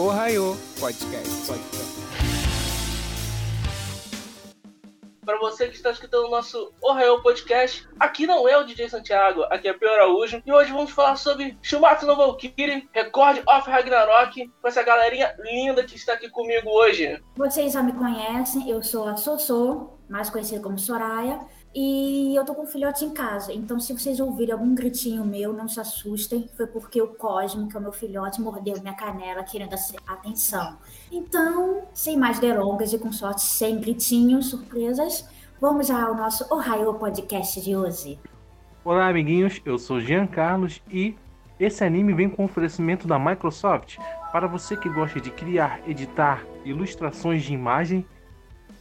Ohio Podcast. Podcast. Para você que está escutando o nosso Ohio Podcast, aqui não é o DJ Santiago, aqui é Pio Araújo. E hoje vamos falar sobre Shumatsu no Valkyrie, Record of Ragnarok, com essa galerinha linda que está aqui comigo hoje. Vocês já me conhecem, eu sou a Sossô, mais conhecida como Soraya. E eu tô com um filhote em casa, então se vocês ouvirem algum gritinho meu, não se assustem, foi porque o Cosmo, que é o meu filhote, mordeu minha canela querendo atenção. Então, sem mais delongas e com sorte sem gritinhos, surpresas, vamos ao nosso Ohio Podcast de hoje. Olá, amiguinhos, eu sou Jean Carlos e esse anime vem com oferecimento da Microsoft para você que gosta de criar, editar ilustrações de imagem.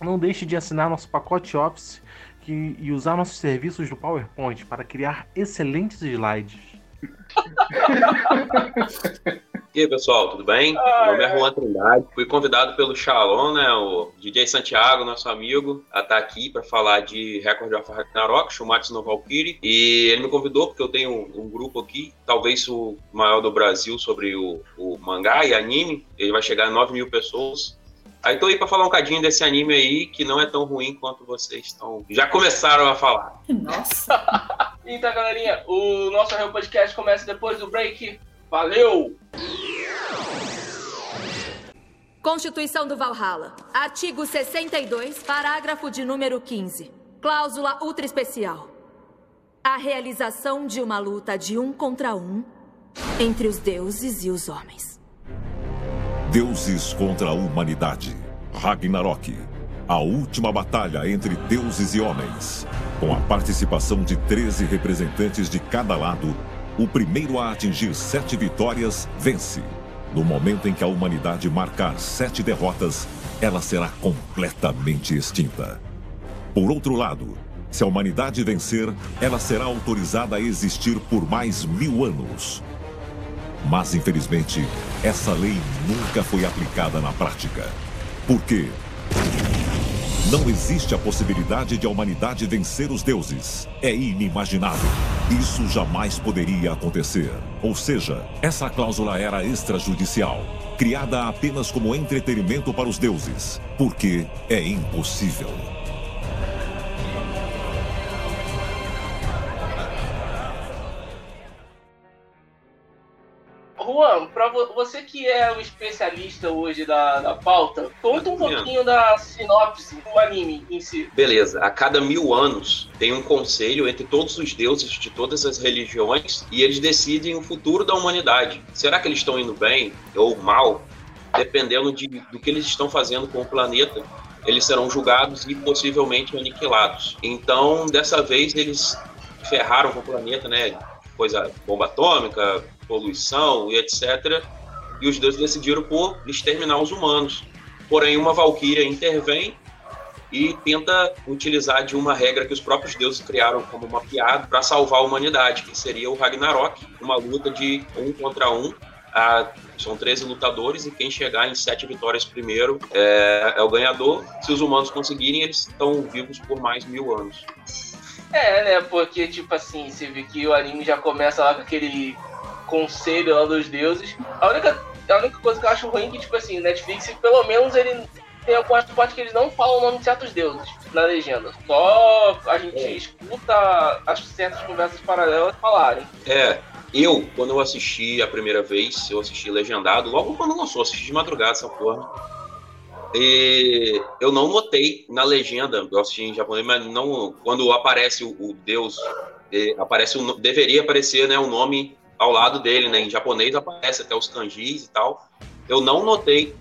Não deixe de assinar nosso pacote Office que, e usar nossos serviços do PowerPoint para criar excelentes slides. E aí, pessoal, tudo bem? Ah, Meu nome é é. Juan Trindade. Fui convidado pelo Shalom, né, o DJ Santiago, nosso amigo, a estar aqui para falar de Record of Ragnarok, Shumatsu no Valkyrie. E ele me convidou porque eu tenho um, um grupo aqui, talvez o maior do Brasil, sobre o, o mangá e anime. Ele vai chegar a 9 mil pessoas. Aí tô aí para falar um cadinho desse anime aí, que não é tão ruim quanto vocês estão. Já começaram a falar. Nossa, Então, galerinha, o nosso Ohio Podcast começa depois do break. Valeu! Constituição do Valhalla. Artigo 62, parágrafo de número 15. Cláusula ultra especial. A realização de uma luta de um contra um entre os deuses e os homens. Deuses contra a humanidade. Ragnarok. A última batalha entre deuses e homens. Com a participação de 13 representantes de cada lado, o primeiro a atingir sete vitórias vence. No momento em que a humanidade marcar sete derrotas, ela será completamente extinta. Por outro lado, se a humanidade vencer, ela será autorizada a existir por mais mil anos. Mas, infelizmente, essa lei nunca foi aplicada na prática. Por quê? Não existe a possibilidade de a humanidade vencer os deuses. É inimaginável. Isso jamais poderia acontecer. Ou seja, essa cláusula era extrajudicial, criada apenas como entretenimento para os deuses, porque é impossível. Juan, pra vo- você que é o especialista hoje da, da pauta, conta um pouquinho da sinopse do anime em si. Beleza, a cada mil anos tem um conselho entre todos os deuses de todas as religiões e eles decidem o futuro da humanidade. Será que eles estão indo bem ou mal? Dependendo de, do que eles estão fazendo com o planeta, eles serão julgados e possivelmente aniquilados. Então, dessa vez, eles ferraram com o planeta, né? Coisa, bomba atômica, poluição e etc. E os deuses decidiram por exterminar os humanos. Porém, uma valquíria intervém e tenta utilizar de uma regra que os próprios deuses criaram como uma piada para salvar a humanidade, que seria o Ragnarok, uma luta de um contra um. Ah, são 13 lutadores e quem chegar em sete vitórias primeiro é, é o ganhador. Se os humanos conseguirem, eles estão vivos por mais mil anos. É, né? Porque, tipo assim, você vê que o anime já começa lá com aquele conselho lá dos deuses. A única, a única coisa que eu acho ruim é que, tipo assim, Netflix, pelo menos ele tem algumas partes que eles não falam o nome de certos deuses na legenda. Só a gente É. escuta as certas conversas paralelas falarem. É, eu, quando eu assisti a primeira vez, eu assisti legendado, logo quando lançou, assisti de madrugada essa porra. E eu não notei na legenda, eu assisti em japonês, mas não quando aparece o, o deus, eh, aparece o, deveria aparecer né, o nome ao lado dele, né? Em japonês aparece até os kanjis e tal. Eu não notei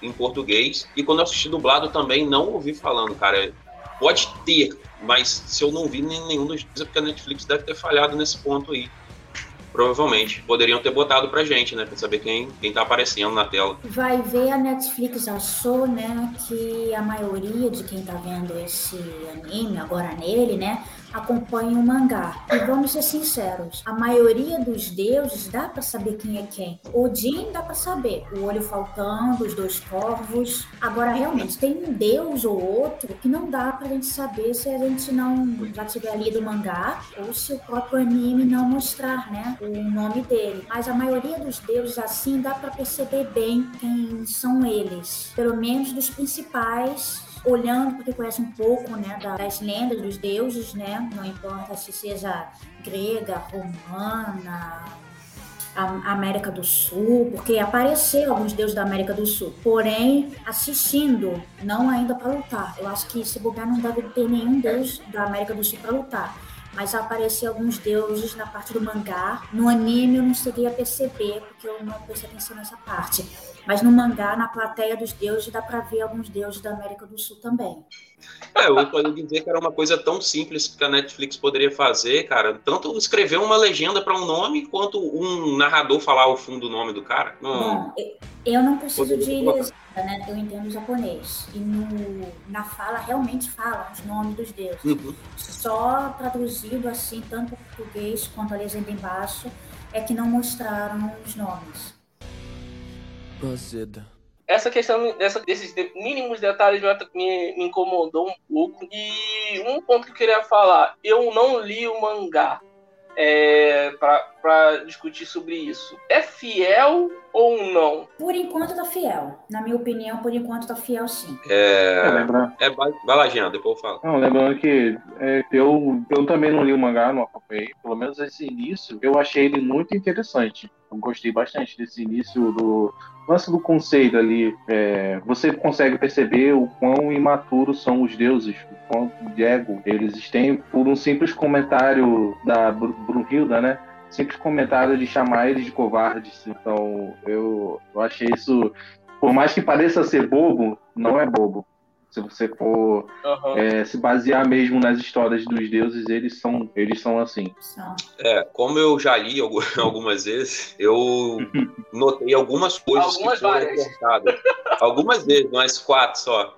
em português e quando eu assisti dublado também não ouvi falando, cara. Pode ter, mas se eu não vi nenhum dos dois é porque a Netflix deve ter falhado nesse ponto aí. Provavelmente. Poderiam ter botado pra gente, né? Pra saber quem, quem tá aparecendo na tela. vai ver a Netflix achou, né, que a maioria de quem tá vendo esse anime agora nele, né, acompanham o mangá. E vamos ser sinceros, a maioria dos deuses dá para saber quem é quem. Odin dá para saber, o olho faltando, os dois corvos. Agora, realmente, tem um deus ou outro que não dá pra gente saber se a gente não já tiver lido o mangá ou se o próprio anime não mostrar, né, o nome dele. Mas a maioria dos deuses, assim, dá para perceber bem quem são eles. Pelo menos dos principais olhando porque conhece um pouco né, das lendas dos deuses, né? Não importa se seja grega, romana, América do Sul, porque apareceram alguns deuses da América do Sul, porém assistindo, não ainda para lutar. Eu acho que se bobear não deve ter nenhum deus da América do Sul para lutar. Mas aparecer alguns deuses na parte do mangá. No anime eu não cheguei a perceber, porque eu não prestei atenção nessa parte. Mas no mangá, na plateia dos deuses, dá para ver alguns deuses da América do Sul também. É, eu poderia dizer que era uma coisa tão simples que a Netflix poderia fazer, cara. Tanto escrever uma legenda para um nome, quanto um narrador falar o fundo do nome do cara. Não... Bom, eu não preciso de legenda, né? Eu entendo japonês. E no, na fala, realmente fala os nomes dos deuses. Uhum. Só traduzido assim, tanto português quanto a legenda embaixo, é que não mostraram os nomes. Essa questão dessa, desses mínimos detalhes me, me incomodou um pouco. E um ponto que eu queria falar: eu não li o mangá é, para discutir sobre isso. É fiel ou não? Por enquanto tá fiel. Na minha opinião, por enquanto tá fiel sim. É. é, é vai lá, Jean, depois eu falo. Não, lembrando que é, eu, eu também não li o mangá, não acompanhei. Pelo menos esse início, eu achei ele muito interessante. Gostei bastante desse início do lance do conceito ali. É, você consegue perceber o quão imaturos são os deuses, o quão ego eles têm por um simples comentário da Brunhilda, né? Simples comentário de chamar eles de covardes. Então, eu, eu achei isso, por mais que pareça ser bobo, não é bobo se você for uhum. é, se basear mesmo nas histórias dos deuses, eles são, eles são assim. É, como eu já li algumas vezes, eu notei algumas coisas algumas que foram várias. cortadas. Algumas vezes, mais quatro só.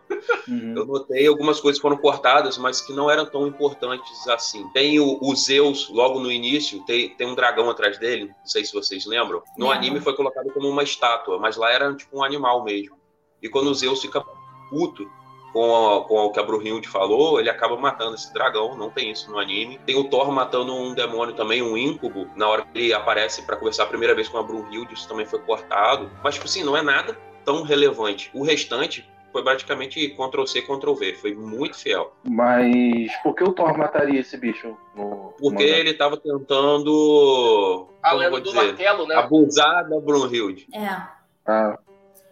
Uhum. Eu notei algumas coisas foram cortadas, mas que não eram tão importantes assim. Tem o, o Zeus, logo no início, tem, tem um dragão atrás dele, não sei se vocês lembram. No anime foi colocado como uma estátua, mas lá era tipo um animal mesmo. E quando o Zeus fica puto, com, a, com o que a Brunhilde falou, ele acaba matando esse dragão, não tem isso no anime. Tem o Thor matando um demônio também, um íncubo, na hora que ele aparece para conversar a primeira vez com a Brunhilde, isso também foi cortado. Mas, tipo assim, não é nada tão relevante. O restante foi praticamente Ctrl-C, Ctrl-V, foi muito fiel. Mas por que o Thor mataria esse bicho? No... Porque ele tava tentando... Além do dizer, martelo, né? Abusar da Brunhilde. É. Ah.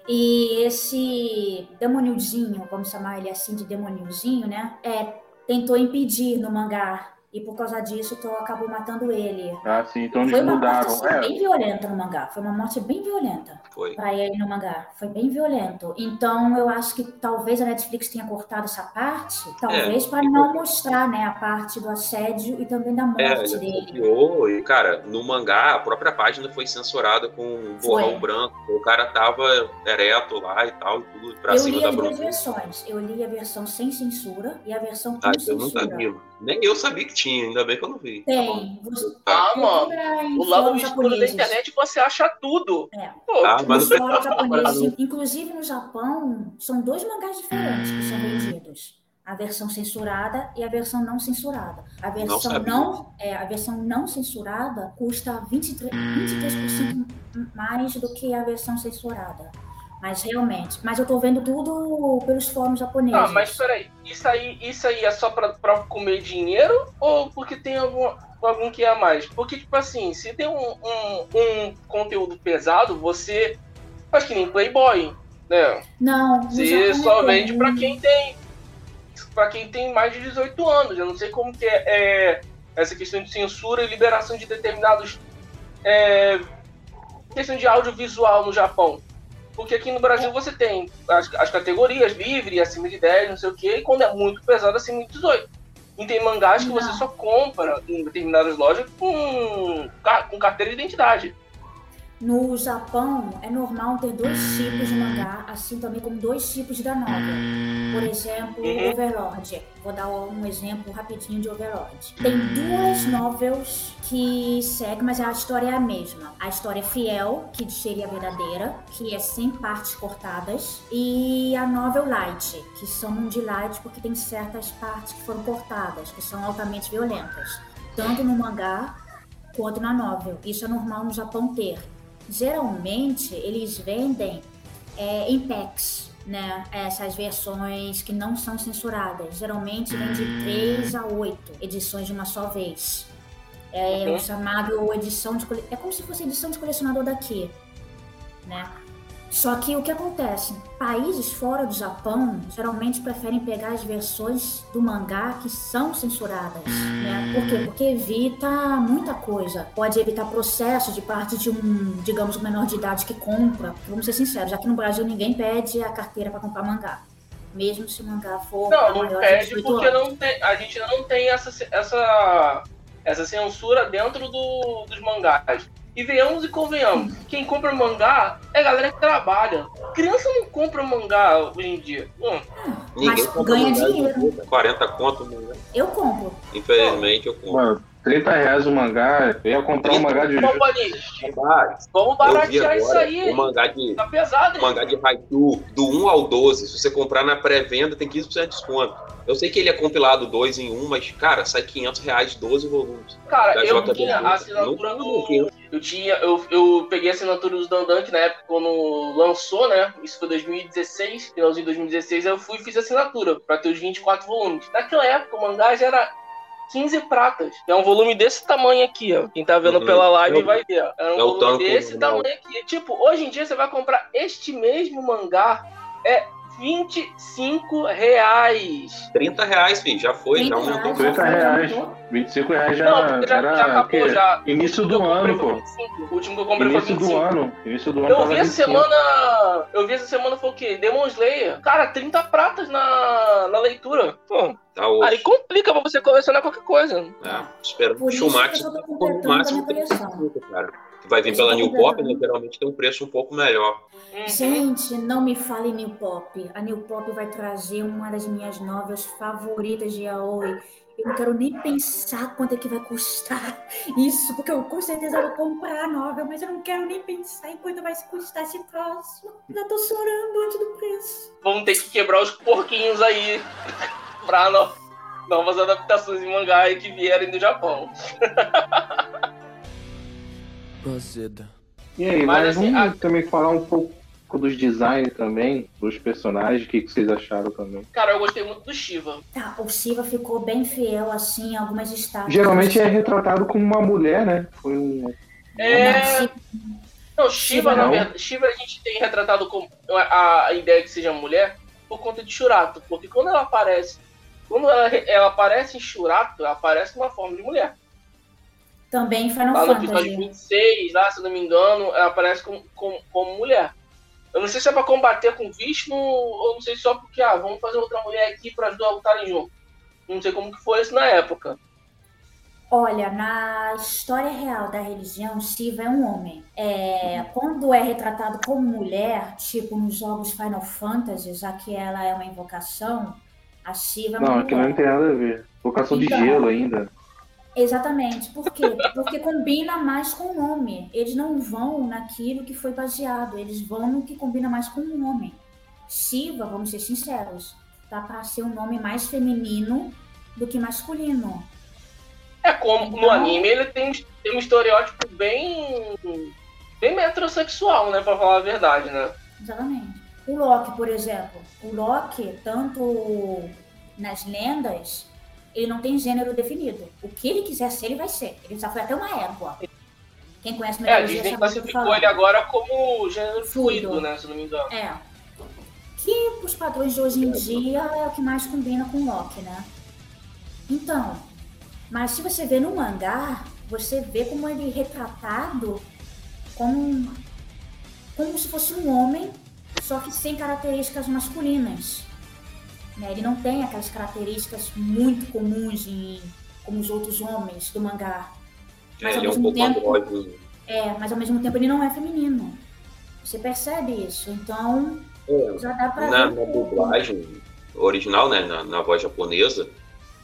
E esse demonilzinho, vamos chamar ele assim de demonilzinho, né? É, tentou impedir no mangá e por causa disso, Thor acabou matando ele. Ah, sim, então eles Foi uma mudaram. morte assim, é. bem violenta no mangá. Foi uma morte bem violenta. Foi. Pra ele no mangá. Foi bem violento. Então, eu acho que talvez a Netflix tenha cortado essa parte, talvez é. para não mostrar, né, a parte do assédio e também da morte é, dele. Copiou, e, cara, no mangá, a própria página foi censurada com um borrão branco. O cara tava ereto lá e tal, e tudo pra eu cima li da as duas versões. Eu li a versão sem censura e a versão com Ah, censura. eu nunca vi. Nem eu sabia que tinha, ainda bem que eu não vi. Tem. Você Ah, mano. procura em O lado escuro da internet você acha tudo. É. Pô, Ah, mas japoneses, inclusive no Japão, são dois mangás diferentes que são vendidos. A versão censurada e a versão não censurada. A versão sabia. não, é, a versão não censurada custa 23%, 23% mais do que a versão censurada. Mas realmente, mas eu tô vendo tudo pelos fóruns japoneses. Ah, mas peraí, isso aí, isso aí é só pra, pra comer dinheiro ou porque tem algum, algum que é a mais? Porque, tipo assim, se tem um, um, um conteúdo pesado, você faz que nem Playboy, né? Não, Você só vende pra quem tem. para quem tem mais de 18 anos. Eu não sei como que é, é essa questão de censura e liberação de determinados. É, questão de audiovisual no Japão. Porque aqui no Brasil você tem as, as categorias livre, acima de 10, não sei o quê, e quando é muito pesado, acima de 18. E tem mangás que Não. você só compra em determinadas lojas com, com carteira de identidade. No Japão, é normal ter dois tipos de mangá, assim também como dois tipos da novel. Por exemplo, Uhum. Overlord. Vou dar um exemplo rapidinho de Overlord. Tem duas novels que seguem, mas a história é a mesma. A história é fiel, que seria verdadeira, que é sem partes cortadas, e a novel light, que são de light porque tem certas partes que foram cortadas, que são altamente violentas. Tanto no mangá quanto na novel. Isso é normal no Japão ter. Geralmente, eles vendem é, em packs, né? Essas versões que não são censuradas. Geralmente vem de 3 a 8 edições de uma só vez. É Uhum. o chamado edição de. É como se fosse edição de colecionador daqui, né? Só que o que acontece? Países fora do Japão geralmente preferem pegar as versões do mangá que são censuradas, né? Por quê? Porque evita muita coisa. Pode evitar processo de parte de um, digamos, menor de idade que compra. Vamos ser sinceros, já que no Brasil ninguém pede a carteira para comprar mangá. Mesmo se o mangá for Não, não pede 18 porque não tem, a gente não tem essa, essa, essa censura dentro do, dos mangás. E venhamos e convenhamos, quem compra mangá é a galera que trabalha. Criança não compra mangá hoje em dia. Hum, Mas ganha dinheiro. 40 conto, mangá. Eu compro. Infelizmente eu compro. Mano, 30 reais o mangá. Eu ia comprar um mangá de Bom, Rapaz, vamos baratear isso aí. o mangá de, Tá pesado, o mangá de Haikyuu, do 1 ao 12. Se você comprar na pré-venda, tem 15% de desconto. Eu sei que ele é compilado 2 em 1, mas, cara, sai 500 reais 12 volumes. Cara, eu tinha a assinatura do. Eu tinha. Eu, eu peguei a assinatura do Dandank na época quando lançou, né? Isso foi 2016, finalzinho de 2016, aí eu fui e fiz assinatura pra ter os 24 volumes. Naquela época o mangá já era 15 pratas. É um volume desse tamanho aqui, ó. Quem tá vendo Uhum. pela live É o- vai ver, ó. Era um é volume desse tamanho aqui. Tipo, hoje em dia você vai comprar este mesmo mangá. É 25 reais. 30 reais, filho, já foi, já 30 aumentou. reais, 30 já reais. aumentou. 25 reais já, Não, porque já, era já acabou já. início do ano, pô. foi 25. O último que eu comprei Início foi do 25. ano. Início do ano Eu vi essa 25. semana. Eu vi essa semana foi o quê? Demon Slayer. Cara, 30 pratas na, na leitura. Pô, Tá aí complica pra você colecionar qualquer coisa. É, esperando Por o máximo minha 30, coleção. cara. Que vai vir pela New. Pop, né? Geralmente tem um preço um pouco melhor. Uhum. Gente, não me fale em New Pop. A New Pop vai trazer uma das minhas novelas favoritas de Aoi. Eu não quero nem pensar quanto é que vai custar isso, porque eu com certeza vou comprar a novel, mas eu não quero nem pensar em quanto vai custar esse troço. Já tô chorando antes do preço. Vamos ter que quebrar os porquinhos aí pra no- novas adaptações em mangá que vierem do Japão. Bazeda. E aí, Mas, mas, assim, vamos também falar um pouco dos designs também, dos personagens, o que, que vocês acharam também. Cara, eu gostei muito do Shiva. Tá, o Shiva ficou bem fiel, assim, em algumas estátuas. Geralmente é retratado como uma mulher, né? Foi um. É. Não, Shiva- Não, na verdade, Shiva a gente tem retratado como a, a ideia que seja mulher por conta de Shurato. Porque quando ela aparece. Quando ela, ela aparece em Shurato, ela aparece numa forma de mulher. Também Final Lá no episódio Fantasy. 26, lá, se eu não me engano, ela aparece como, como, como mulher. Eu não sei se é pra combater com Vishnu, ou não sei só porque, ah, vamos fazer outra mulher aqui pra ajudar a lutarem junto. Não sei como que foi isso na época. Olha, na história real da religião, Shiva é um homem. É, quando é retratado como mulher, tipo nos jogos Final Fantasy, já que ela é uma invocação, a Shiva é uma Não, aqui não mulher. tem nada a ver. Vocação de Então. gelo ainda. Exatamente. Por quê? Porque combina mais com o nome. Eles não vão naquilo que foi baseado, eles vão no que combina mais com o nome. Shiva, vamos ser sinceros, tá para ser um nome mais feminino do que masculino. É como no Então- anime ele tem, tem um estereótipo bem. bem metrosexual, né? Pra falar a verdade, né? Exatamente. O Loki, por exemplo. O Loki, tanto nas lendas, ele não tem gênero definido. O que ele quiser ser, ele vai ser. Ele já foi até uma égua. Quem conhece É, a Disney do que eu tô classificou ele agora como gênero Fluido. fluido, né? Se não me engano. É. Que os padrões de hoje em dia é o que mais combina com o Loki, né? Então, mas se você vê no mangá, você vê como ele é retratado como, como se fosse um homem, só que sem características masculinas. Né? Ele não tem aquelas características muito comuns em, como os outros homens do mangá. Mas, ao ele é um mesmo pouco tempo- andrógeno. É, mas ao mesmo tempo ele não é feminino. Você percebe isso. Então, É, já dá pra na, ver. na dublagem original, né, na, na voz japonesa,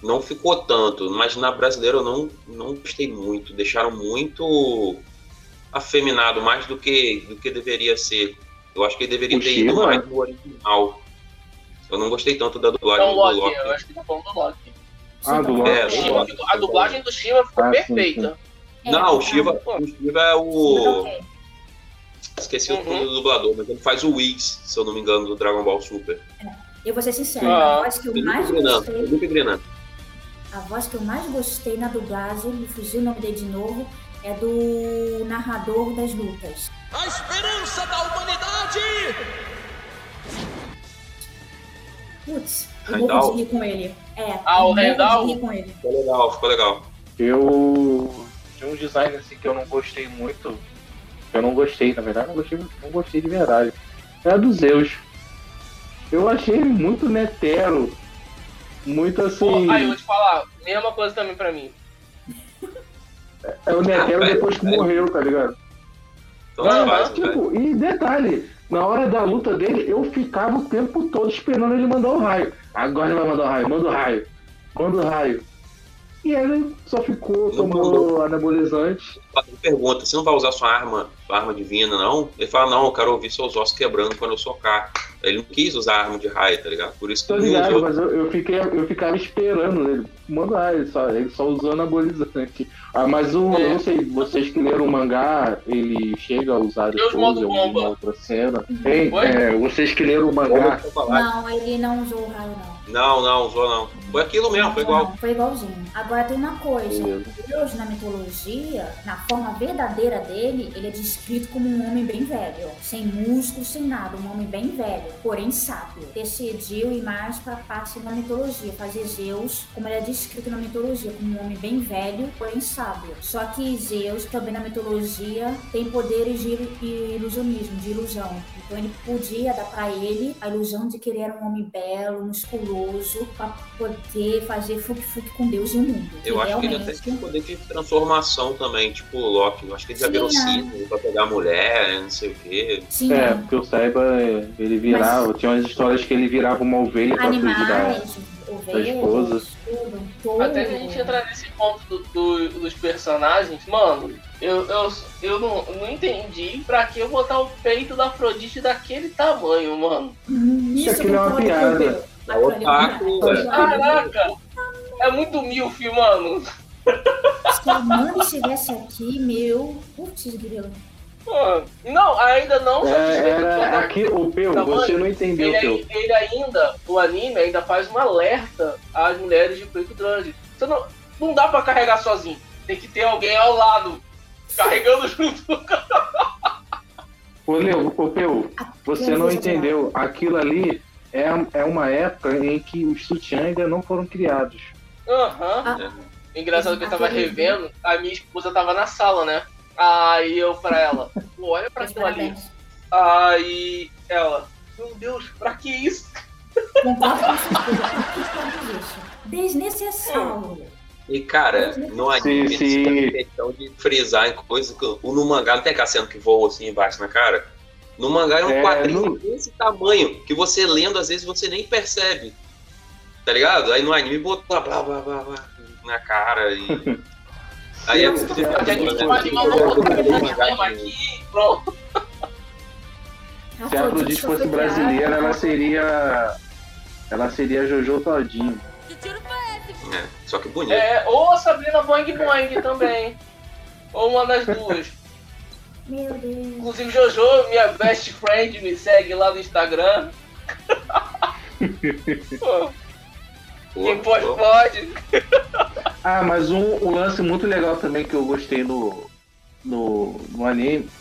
não ficou tanto, mas na brasileira eu não, não gostei muito. Deixaram muito afeminado, mais do que, do que deveria ser. Eu acho que ele deveria O ter ido Shiva? mais no original. Eu não gostei tanto da dublagem Então, do Loki, Loki. eu acho que tá falando do Loki. Ah, do Loki. É, O do Shiva Loki. a dublagem do Shiva ficou Ah, sim, perfeita. É, Não, o tá. Shiva, o Shiva é o. Ok. Esqueci o Uhum. nome do dublador, mas ele faz o Whis, se eu não me engano, do Dragon Ball Super. Eu vou ser sincera, Ah, a voz que eu Felipe mais Grenan. gostei, Felipe Grenan. a voz que eu mais gostei na dublagem, me fugiu o nome dele de novo, é do narrador das lutas. A esperança da humanidade! Putz, eu de rir com ele. É, Ah, o ele. Ficou legal, ficou legal. Eu. Tinha um design assim que eu não gostei muito. Eu não gostei, na verdade, não gostei, não gostei de verdade. É a do Zeus. Eu achei ele muito netero. Muito assim. Pô, aí eu vou te falar, mesma coisa também pra mim. É o netero Ah, depois que velho, morreu, tá ligado? Então Ah, faz, Mas, tipo, e detalhe, na hora da luta dele, eu ficava o tempo todo esperando ele mandar o raio. Agora ele vai mandar o raio, manda o raio, manda o raio. E ele só ficou, tomou mandou. anabolizante. Pergunta, você não vai usar sua arma, arma divina, não? Ele fala, não, eu quero ouvir seus ossos quebrando quando eu socar. Ele não quis usar arma de raio, tá ligado? Por isso que ligado, usou. mas eu, eu, fiquei, eu ficava esperando ele. Manda o raio, ele só, ele só usou anabolizante. Ah, mas o, É. eu não sei, vocês que leram o mangá, ele chega a usar Deus depois em alguma bomba. outra cena. Ei, é, vocês que leram o mangá, falar? Não, ele não usou o raio, não. Não, não, usou não. Foi aquilo mesmo, foi igual. Não, foi igualzinho. Agora tem uma coisa. Deus, na mitologia, na forma verdadeira dele, ele é descrito como um homem bem velho. Sem músculo, sem nada. Um homem bem velho, porém sábio. Decidiu ir mais pra parte da mitologia. Fazer Zeus, como ele é descrito na mitologia, como um homem bem velho, porém sábio. Só que Zeus, também na mitologia, tem poderes de ilu- ilusionismo, de ilusão. Então ele podia dar pra ele a ilusão de que ele era um homem belo, musculoso, pra poder fazer fuque-fuque com Deus e o mundo. Eu acho que ele até tinha poder de transformação também, tipo Loki. Eu acho que ele já virou cisne pegar mulher, não sei o quê. Sim, É, porque eu saiba, ele virava. Tinha umas histórias que ele virava uma ovelha pra fugir da. animais, esposa. ovelhas, tudo, todo. Até que a gente entrar nesse ponto do- do- dos personagens, mano, eu, eu, eu não, não entendi pra que eu botar o peito da Afrodite daquele tamanho, mano. Hum, Isso Aquilo é uma piada. É Otaku. Caraca! É muito milf, mano. Se a mãe estivesse aqui, meu. Putz, grilo. Mano, Não, ainda não É, era aqui, o Peu, Tamanho. você não entendeu, ele, Peu. ele ainda, o anime ainda faz um alerta às mulheres de peito grande. Você não, não dá pra carregar sozinho. Tem que ter alguém ao lado, carregando junto. Ô, Leo, ô, Peu, você não entendeu. Aquilo ali é, é uma época em que os sutiãs ainda não foram criados. Aham. Ah. Engraçado que eu tava Aquele- revendo, a minha esposa tava na sala, né? Aí eu pra ela, "Pô, olha pra aquilo ali. Aí ela, meu Deus, pra que isso? Desnecessário. E, cara, no anime, Sim, sim. questão de frisar em coisas que. O no mangá não tem aquela cena que voa assim embaixo na cara. No mangá é um É, quadrinho desse tamanho que você lendo, às vezes, você nem percebe. Tá ligado? Aí no anime botou blá blá blá blá na cara e. Aí é Porque a gente né, um um mangá de- aqui, pronto. Se a Afrodite fosse brasileira, ela seria. Ela seria Jojo Todinho. É, só que bonito. É, ou a Sabrina Boing Boing também. ou uma das duas. Meu Deus. Inclusive, Jojo, minha best friend, me segue lá no Instagram. Pô, Quem pode, pode. Ah, mas um, um lance muito legal também que eu gostei no, no, no anime,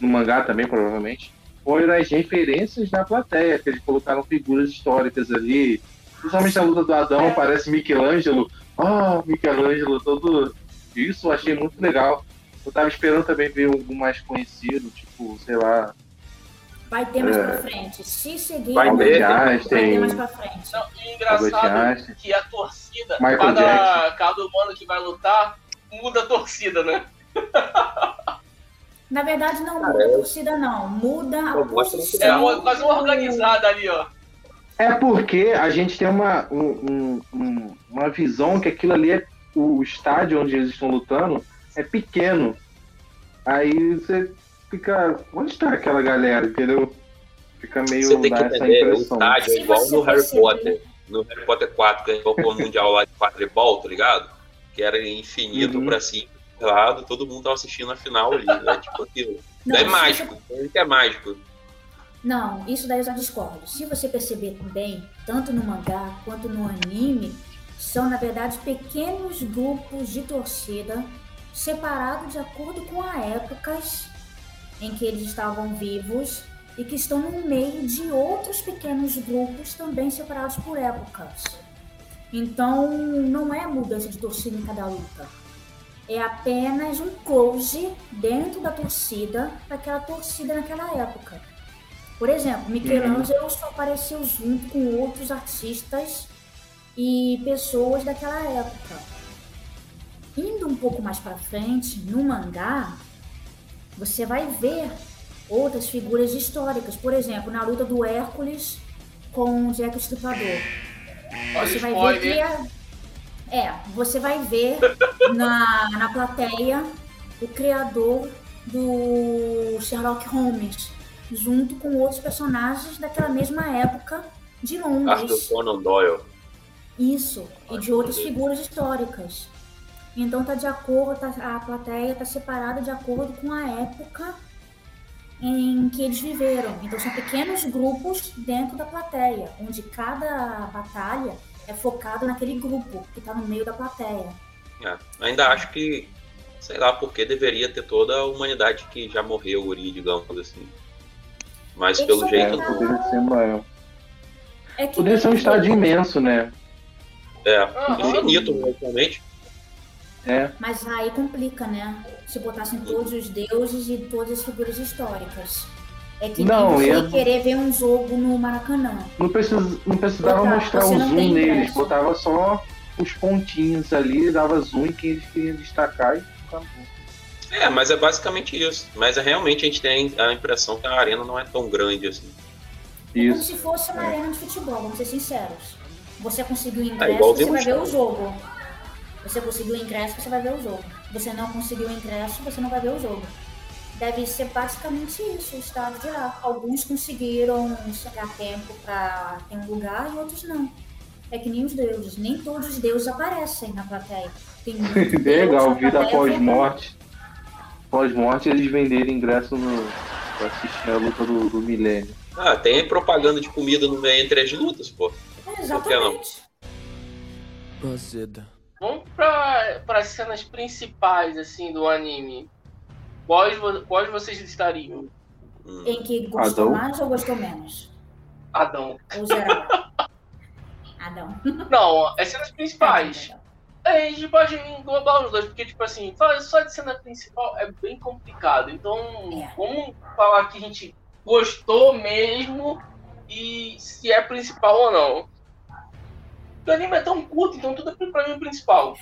no mangá também, provavelmente, foi nas referências da plateia, que eles colocaram figuras históricas ali. Principalmente a luta do Adão, parece Michelangelo. Ah, Michelangelo, todo. Isso eu achei muito legal. Eu tava esperando também ver algo mais conhecido, tipo, sei lá, Vai ter mais É. pra frente. Se seguir, Vai vai, ter, vai ter mais pra frente. Não, e engraçado Einstein. que a torcida, Michael cada, Jackson. cada humano que vai lutar, muda a torcida, né? Na verdade, não muda a torcida, não. Muda a posição. É uma, quase uma organizada ali, ó. É porque a gente tem uma, um- um- um- uma visão que aquilo ali é o estádio onde eles estão lutando é pequeno. Aí você fica. Onde está aquela galera, entendeu? Fica meio Você tem que entender, o impressão. estádio é igual você no Harry Potter. No Harry Potter 4, que ganhou o Mundial lá de quadribol, tá ligado? Que era infinito Uhum. pra cima, lado, todo mundo tava assistindo a final ali. É tipo aquilo. Não, é mágico, que é mágico. Não, isso daí eu já discordo. Se você perceber também, tanto no mangá quanto no anime, são na verdade pequenos grupos de torcida separados de acordo com a épocas em que eles estavam vivos e que estão no meio de outros pequenos grupos também separados por épocas. Então, não é mudança de torcida em cada luta. É apenas um close dentro da torcida daquela torcida naquela época. Por exemplo, Michelangelo só apareceu junto com outros artistas e pessoas daquela época. Indo um pouco mais para frente, no mangá, você vai ver outras figuras históricas. Por exemplo, na luta do Hércules com o Jack o Estripador. Você vai ver que é, é, você vai ver na, na plateia o criador do Sherlock Holmes, junto com outros personagens daquela mesma época de Arthur Londres. Conan Doyle. Isso, e de outras figuras históricas. Então tá de acordo, tá- a plateia tá separada de acordo com a época em que eles viveram. Então são pequenos grupos dentro da plateia, onde cada batalha é focada naquele grupo que tá no meio da plateia. É, ainda acho que, sei lá, porque deveria ter toda a humanidade que já morreu ali, digamos assim. Mas Eles pelo É, jeito pequenos. não. poderia ser maior. É que Poderia ser um estádio imenso, né? É, Aham. infinito, realmente. É. Mas aí complica, né? Se botassem todos os deuses e todas as figuras históricas. É que Não, nem você eu- querer ver um jogo no Maracanã. Não, precis, não precisava Botar, mostrar o zoom neles, botava só os pontinhos ali, dava zoom em quem eles queriam destacar e acabou. É, mas é basicamente isso. Mas é, realmente a gente tem a impressão que a arena não é tão grande assim. É como Isso. se fosse uma arena de futebol, vamos ser sinceros. Você conseguiu o É, ingresso, igualzinho você vai ver o jogo. Você conseguiu o ingresso, você vai ver o jogo. Você não conseguiu o ingresso, você não vai ver o jogo. Deve ser basicamente isso, o estado de lá. Alguns conseguiram chegar a tempo para ter um lugar e outros não. É que nem os deuses. Nem todos os deuses aparecem na plateia. Tem Legal, vida pós-morte. Pós-morte eles venderem ingresso no, pra assistir a luta do, do milênio. Ah, tem propaganda de comida no meio entre as lutas, pô. É, Exatamente. Azeda. Vamos pra, pra cenas principais, assim, do anime. Quais, quais vocês estariam? Hum. Em que gostou Adão? mais ou gostou menos? Adão. Ou geral? Adão. Não, as cenas principais. É, a gente pode englobar os dois, porque, tipo assim, falar só de cena principal é bem complicado. Então, É. vamos falar que a gente gostou mesmo e se é principal ou não. O anime é tão curto, então tudo é pra mim é principal.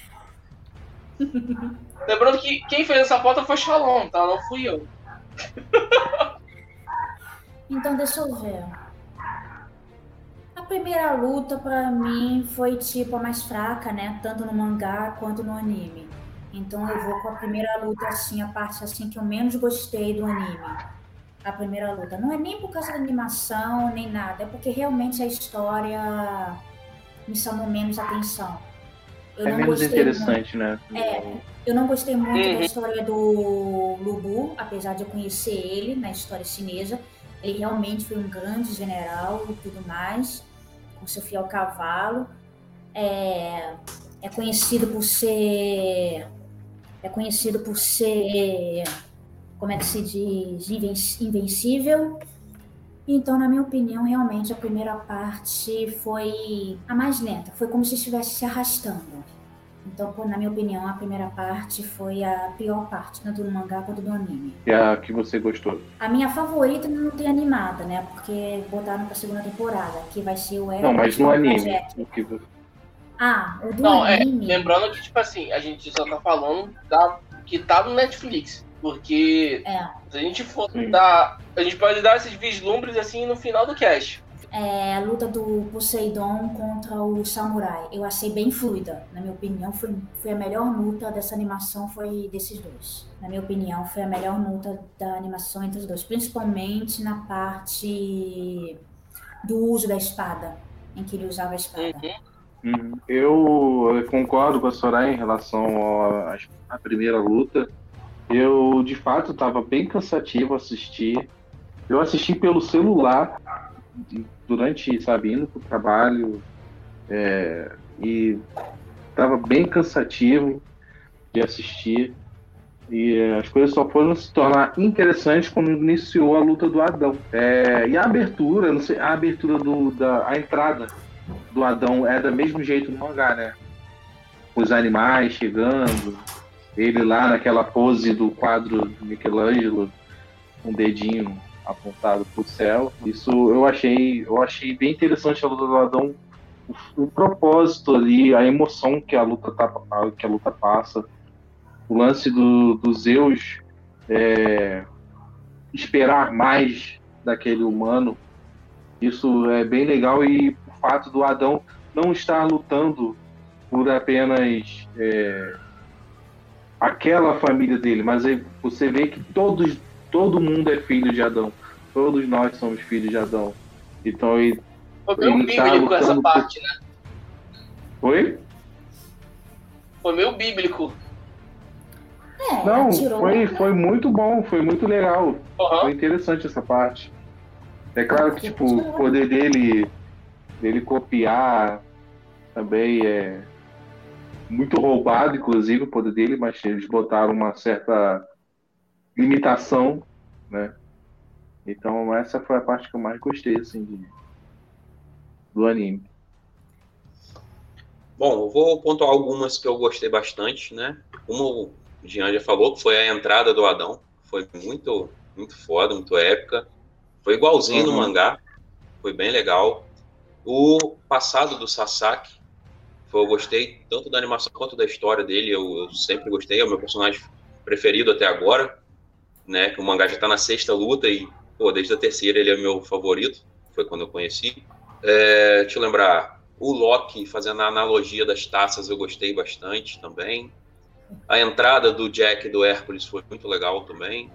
Lembrando que quem fez essa pauta foi Shalom, tá? Não fui eu. Então, deixa eu ver. A primeira luta pra mim foi tipo a mais fraca, né? Tanto no mangá quanto no anime. Então eu vou com a primeira luta assim, a parte assim que eu menos gostei do anime. A primeira luta. Não é nem por causa da animação, nem nada. É porque realmente a história me chamou menos atenção. Eu É não menos gostei muito. interessante, né? É, eu não gostei muito Uhum. da história do Lubu, apesar de eu conhecer ele na história chinesa. Ele realmente foi um grande general e tudo mais, com seu fiel cavalo. É, é conhecido por ser. É conhecido por ser. Como é que se diz? Inven- Invencível. Então, na minha opinião, realmente a primeira parte foi a mais lenta. Foi como se estivesse se arrastando. Então, na minha opinião, a primeira parte foi a pior parte, tanto do mangá quanto do anime. E a que você gostou. A minha favorita não tem animada, né? Porque botaram pra segunda temporada, que vai ser o Não, mas no anime. Que Ah, o do Não, é, anime. lembrando que, tipo assim, a gente só tá falando da, que tá no Netflix. Porque É. se a gente for dar. A gente pode dar esses vislumbres assim no final do cast. É a luta do Poseidon contra o Samurai. Eu achei bem fluida. Na minha opinião, foi, foi a melhor luta dessa animação, foi desses dois. Na minha opinião, foi a melhor luta da animação entre os dois. Principalmente na parte do uso da espada, em que ele usava a espada. Uhum. Uhum. Eu concordo com a Soraya em relação à primeira luta. Eu, de fato, estava bem cansativo assistir. Eu assisti pelo celular durante, sabe, indo para o trabalho. é, e estava bem cansativo de assistir. E é, as coisas só foram se tornar interessantes quando iniciou a luta do Adão. É, e a abertura, não sei, a abertura do, da a entrada do Adão é do mesmo jeito no mangá, né? Os animais chegando, ele lá naquela pose do quadro do Michelangelo, um dedinho apontado pro céu. Isso eu achei, eu achei bem interessante a luta do Adão, o, o propósito ali, a emoção que a luta tá, que a luta passa, o lance do, do Zeus é, esperar mais daquele humano. Isso é bem legal e o fato do Adão não estar lutando por apenas é, aquela família dele, mas aí você vê que todos, todo mundo é filho de Adão. Todos nós somos filhos de Adão. Então ele. Foi meio Ele tá bíblico essa lutando parte, né? Oi? Foi meio bíblico. É, Não, foi, foi muito bom, foi muito legal. Aham. Foi interessante essa parte. É claro que tipo, o poder dele, dele copiar também é muito roubado, inclusive, o poder dele, mas eles botaram uma certa limitação, né? Então essa foi a parte que eu mais gostei, assim, de- do anime. Bom, eu vou pontuar algumas que eu gostei bastante, né? Como o Jean já falou, que foi a entrada do Adão. Foi muito, muito foda, muito épica. Foi igualzinho no Uhum. mangá. Foi bem legal. O passado do Sasaki, foi, eu gostei tanto da animação quanto da história dele. Eu, eu sempre gostei, é o meu personagem preferido até agora. Né? Que o mangá já tá na sexta luta e, pô, desde a terceira ele é meu favorito. Foi quando eu conheci. É, deixa eu lembrar, o Loki fazendo a analogia das taças eu gostei bastante também. A entrada do Jack do Hércules foi muito legal também.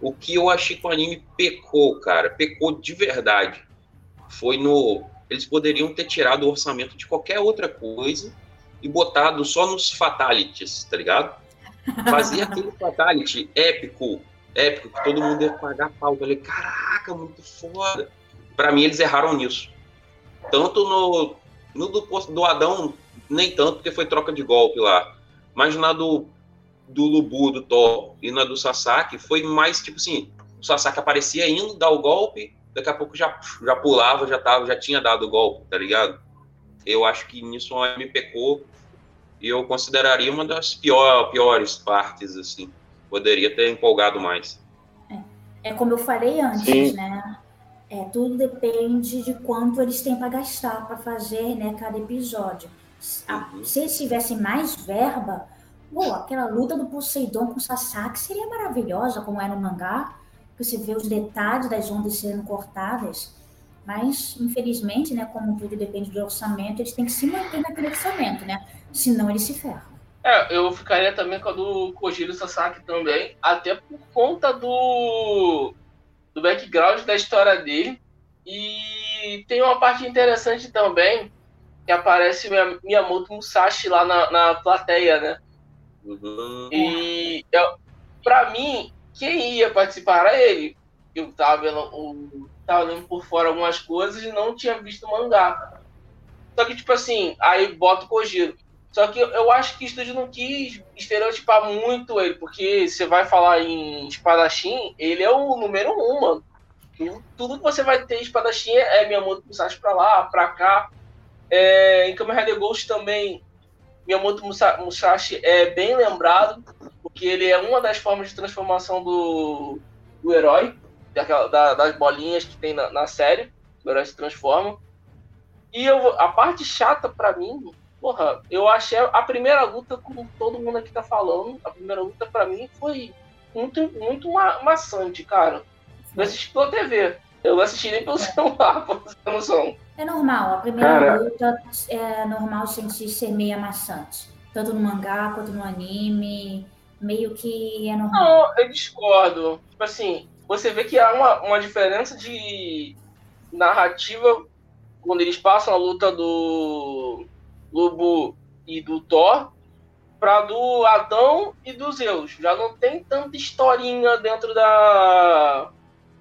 O que eu achei que o anime pecou, cara, pecou de verdade. Foi no. Eles poderiam ter tirado o orçamento de qualquer outra coisa e botado só nos fatalities, tá ligado? Fazia aquele fatality épico, épico, que todo mundo ia pagar pau. Eu falei, caraca, muito foda. Pra mim, eles erraram nisso. Tanto no, no do, do Adão, nem tanto, porque foi troca de golpe lá. Mas na do, do Lubu, do Thor, e na do Sasaki, foi mais tipo assim: o Sasaki aparecia indo dar o golpe, daqui a pouco já, já pulava, já, tava, já tinha dado o golpe, tá ligado? Eu acho que nisso o me pecou e eu consideraria uma das pior, piores partes, assim. Poderia ter empolgado mais. É como eu falei antes, Sim. né? É, tudo depende de quanto eles têm para gastar para fazer né, cada episódio. A- Uhum. Se eles tivessem mais verba, pô, aquela luta do Poseidon com o Sasaki seria maravilhosa, como é no mangá. Você vê os detalhes das ondas sendo cortadas. Mas, infelizmente, né, como tudo depende do orçamento, eles têm que se manter naquele orçamento, né? Senão eles se ferram. É, eu ficaria também com a do Kojiro Sasaki também, até por conta do, do background da história dele. E tem uma parte interessante também, que aparece Miyamoto Musashi lá na, na plateia, né? Uhum. E eu, pra mim, quem ia participar era ele. Eu tava o, tava por fora algumas coisas e não tinha visto o mangá. Só que, tipo assim, aí bota o Kojiro. Só que eu, eu acho que o estúdio não quis estereotipar muito ele, porque você vai falar em espadachim, ele é o número um, mano. Tudo- que você vai ter espadachim é Miyamoto Musashi pra lá, pra cá. É, em Kamen Ghost também, Miyamoto Musa- Musashi é bem lembrado, porque ele é uma das formas de transformação do, do herói, daquela, da- das bolinhas que tem na, na série, o herói se transforma. E eu, a parte chata pra mim, porra, eu achei a primeira luta, como todo mundo aqui tá falando, a primeira luta pra mim foi muito, muito ma maçante, cara. Eu assisti pela TV. Eu não assisti nem pelo celular, pra você ter noção. É normal, a primeira Cara- luta é normal sentir ser meio amassante. Tanto no mangá quanto no anime. Meio que é normal. Não, eu discordo. Tipo assim, você vê que há uma, uma diferença de narrativa quando eles passam a luta do Lobo e do Thor pra do Adão e do Zeus. Já não tem tanta historinha dentro da.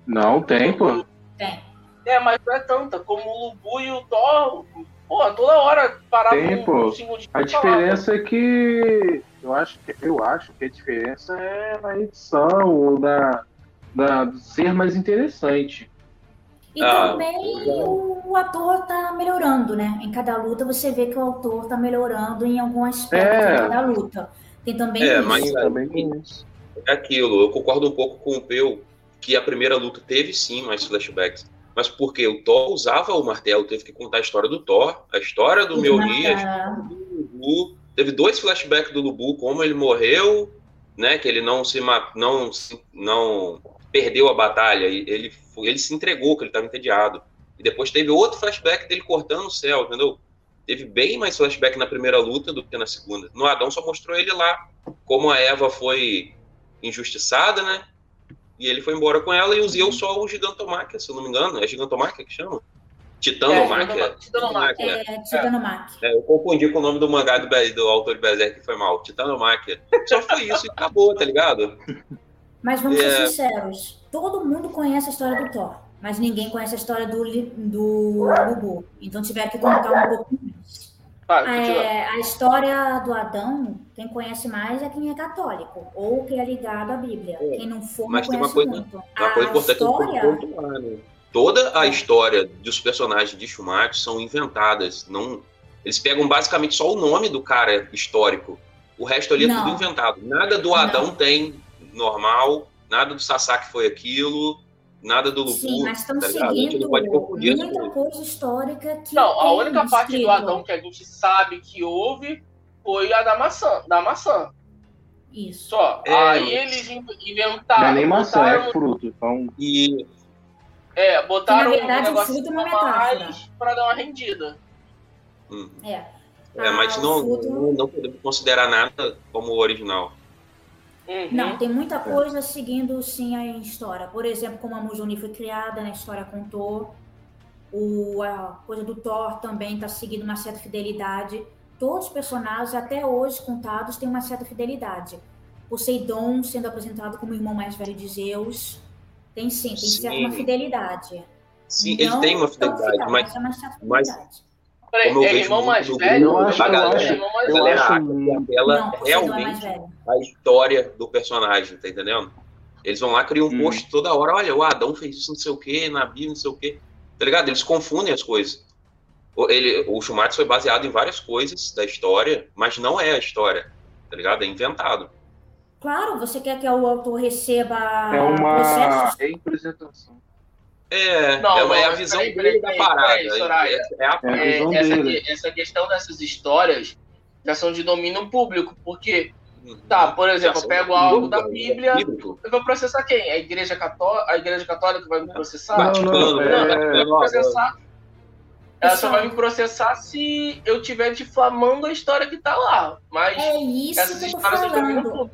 Não, tem, pô. Tem. É, mas não é tanta. Como o Lubu e o Thor. Pô, toda hora parava Tem, um, segundinho A diferença é que eu acho que eu acho que a diferença é na edição ou na, na ser mais interessante. E Ah, também o ator tá melhorando, né? Em cada luta você vê que o autor tá melhorando em algum aspecto É. de cada luta. Tem também É, isso. mas- Também. É aquilo, eu concordo um pouco com o Peu, que a primeira luta teve sim mais flashbacks. Mas porque o Thor usava o martelo, teve que contar a história do Thor, a história do Mjolnir, a do Lubu. Teve dois flashbacks do Lubu, como ele morreu, né? Que ele não se não, não perdeu a batalha, ele, ele se entregou, que ele estava entediado. E depois teve outro flashback dele cortando o céu, entendeu? Teve bem mais flashback na primeira luta do que na segunda. No Adão só mostrou ele lá, como a Eva foi injustiçada, né? E ele foi embora com ela e o Zeus só o Gigantomáquia, se eu não me engano. É Gigantomáquia que chama? Titanomáquia? Titanomáquia. É, Titanomaque. É, eu confundi com o nome do mangá do, do autor de Berserk, que foi mal. Titanomáquia. Só foi isso e acabou, tá ligado? Mas vamos É. ser sinceros, todo mundo conhece a história do Thor, mas ninguém conhece a história do, do Lubu. Então tiveram que contar um pouco continua. É, a história do Adão, quem conhece mais é quem é católico, ou quem é ligado à Bíblia. É, Quem não for, mas não tem uma coisa- muito. Uma a coisa importante eu história, pontuar, né? Toda a É. história dos personagens de Schumacher são inventadas. Não, eles pegam basicamente só o nome do cara histórico. O resto ali é Não. tudo inventado. Nada do Não. Adão tem normal, nada do Sasaki foi aquilo, nada do Lubu. Sim, mas estão tá ligado? A gente seguindo muita coisa histórica que Não, a tem única parte do escrito. Adão que a gente sabe que houve foi a da maçã. Da maçã. Isso. Só. É, Aí eles in- Não inventaram. é nem maçã, botaram- é fruto. Então, E É, botaram Que, na verdade, um o fruto é uma a metáfora. pra dar uma rendida. hum, É. é, mas Ah, não, fruto- não, não podemos considerar nada como o original. Uhum. Não, tem muita coisa seguindo sim a história. Por exemplo, como a Mujoni foi criada, na história contou. O, a coisa do Thor também está seguindo uma certa fidelidade. Todos os personagens, até hoje contados, têm uma certa fidelidade. Poseidon sendo apresentado como o irmão mais velho de Zeus. Tem sim, tem Sim. certa uma fidelidade. Sim, ele Não tem uma fidelidade, fiel, mas é mas- Como eu é vejo irmão mais velho? grupo, eu acho- a eu galera acho- é irmão mais eu velho. ela Não, é realmente velho. a história do personagem, tá entendendo? Eles vão lá, criam um Hum. post toda hora, olha, o Adão fez isso, não sei o quê, na Bíblia, não sei o quê. Tá ligado? Eles confundem as coisas. O, ele, o Schumacher foi baseado em várias coisas da história, mas não é a história, tá ligado? É inventado. Claro, você quer que o autor receba é uma processos representação. É, Não, é, uma- é a não, visão peraí, dele peraí, da parada. peraí, Soraya. é, é a É a É, essa, dele. essa questão dessas histórias já são de domínio público, porque, Uhum. tá, por exemplo, eu pego algo da Bíblia, eu vou processar quem? A Igreja Católica, a Igreja Católica vai me processar? Não, Vaticano, não, né? é- processar. Ela só vai me processar se eu estiver difamando a história que tá lá. Mas É isso essas que eu tô histórias são de domínio falando.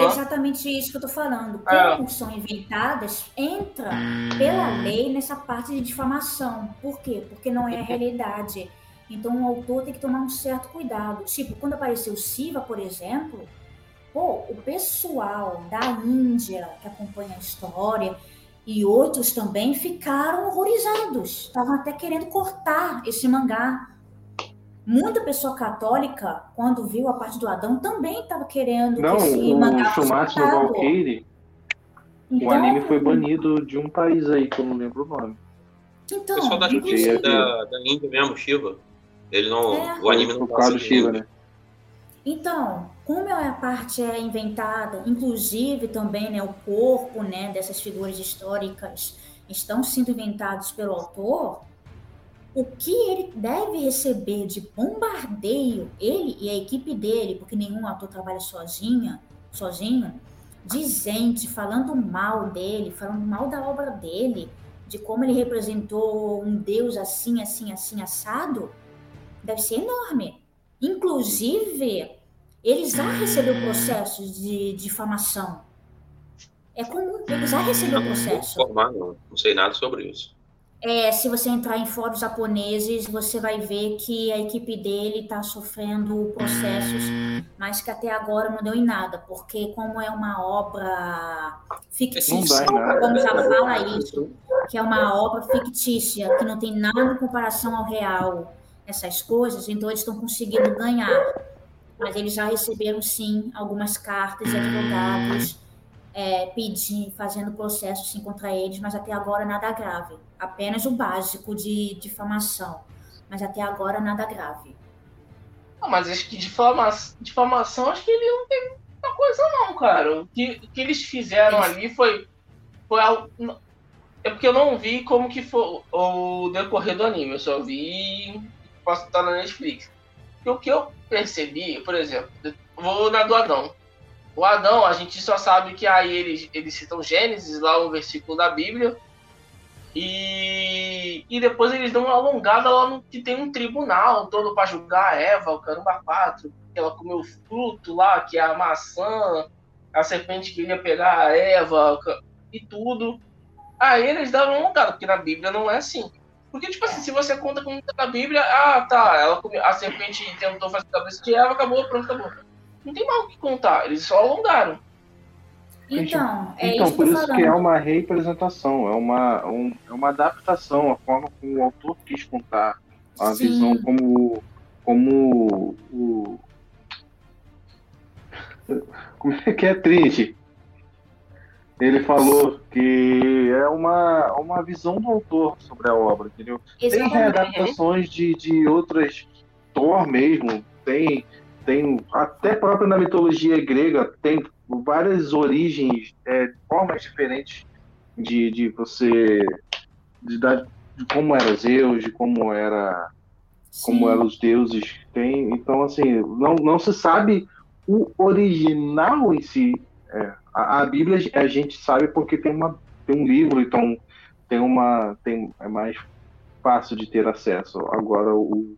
É exatamente isso que eu tô falando. É. Como são inventadas, entra pela lei nessa parte de difamação. Por quê? Porque não é a realidade. Então o autor tem que tomar um certo cuidado. Tipo, quando apareceu Siva, por exemplo, pô, o pessoal da Índia que acompanha a história e outros também ficaram horrorizados. Estavam até querendo cortar esse mangá. Muita pessoa católica, quando viu a parte do Adão, também estava querendo Não, que esse o mangá fosse Shumatsu no. Valkyrie, o Então, anime foi banido de um país aí, que eu não lembro o nome. O Então, pessoal da, inclusive, da, da Índia mesmo, Shiva. Ele não. É. O anime não passa do Shiva, né? Então, como é a parte é inventada, inclusive também né, o corpo né, dessas figuras históricas estão sendo inventados pelo autor, o que ele deve receber de bombardeio, ele e a equipe dele, porque nenhum ator trabalha sozinha, sozinho, de gente falando mal dele, falando mal da obra dele, de como ele representou um Deus assim, assim, assim, assado, deve ser enorme. Inclusive, ele já recebeu processos de difamação. É comum, ele já recebeu Não, não processo. informar, não. Não sei nada sobre isso. É, se você entrar em fóruns japoneses, você vai ver que a equipe dele está sofrendo processos, mas que até agora não deu em nada, porque como é uma obra fictícia, como já fala isso, que é uma obra fictícia, que não tem nada em comparação ao real, essas coisas, então eles estão conseguindo ganhar. Mas eles já receberam, sim, algumas cartas de advogados é, pedindo, fazendo processos sim, contra eles, mas até agora nada grave. Apenas o básico de difamação. Mas até agora nada grave. Não, mas acho que difama... difamação, acho que ele não tem muita coisa não, cara. O que, o que eles fizeram ali foi, foi algo... É porque eu não vi como que foi o decorrer do anime, eu só vi posso estar na Netflix. E o que eu percebi, por exemplo, vou na do Adão. O Adão, a gente só sabe que aí eles, eles citam Gênesis, lá um versículo da Bíblia, e, e depois eles dão uma alongada lá no que tem um tribunal todo para julgar a Eva, o caramba 4, que ela comeu o fruto lá, que é a maçã, a serpente queria pegar a Eva e tudo. Aí eles dão uma alongada, porque na Bíblia não é assim. Porque, tipo assim, se você conta como tá na Bíblia, ah, tá, ela a serpente tentou fazer a cabeça de Eva, acabou, pronto, acabou. Não tem mais o que contar, eles só alongaram. Então, é então isso por isso que é uma representação, é uma, um- é uma adaptação, a forma como o autor quis contar a Sim. visão como, como o. Como é que é Trinity? Ele falou que é uma, uma visão do autor sobre a obra, entendeu? Tem Exatamente. readaptações de, de outras Thor mesmo, tem, tem até próprio na mitologia grega, tem várias origens, é, formas diferentes de, de você de, dar- de como era Zeus, de como era como Sim. eram os deuses. Tem, então assim, não, não se sabe o original em si. É, a, a Bíblia a gente sabe porque tem uma tem um livro, então tem uma tem é mais fácil de ter acesso. Agora o,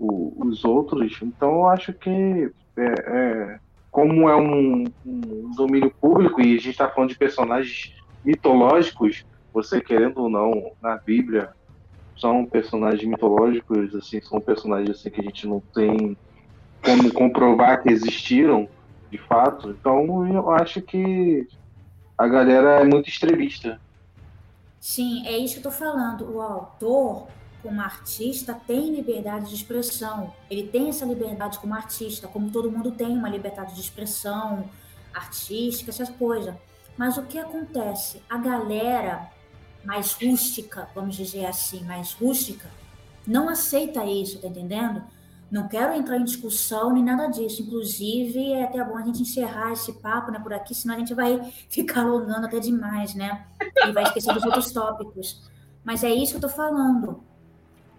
o- os outros, então eu acho que é, é, como é um, um domínio público e a gente está falando de personagens mitológicos, você querendo ou não, na Bíblia são personagens mitológicos, assim, são personagens assim que a gente não tem como comprovar que existiram de fato. Então eu acho que a galera é muito extremista. Sim, é isso que eu tô falando. O autor, como artista, tem liberdade de expressão. Ele tem essa liberdade como artista, como todo mundo tem uma liberdade de expressão artística, essas coisas. Mas o que acontece? A galera mais rústica, vamos dizer assim, mais rústica, não aceita isso, tá entendendo? Não quero entrar em discussão nem nada disso. Inclusive, é até bom a gente encerrar esse papo né, por aqui, senão a gente vai ficar alongando até demais, né? E vai esquecer dos outros tópicos. Mas é isso que eu tô falando.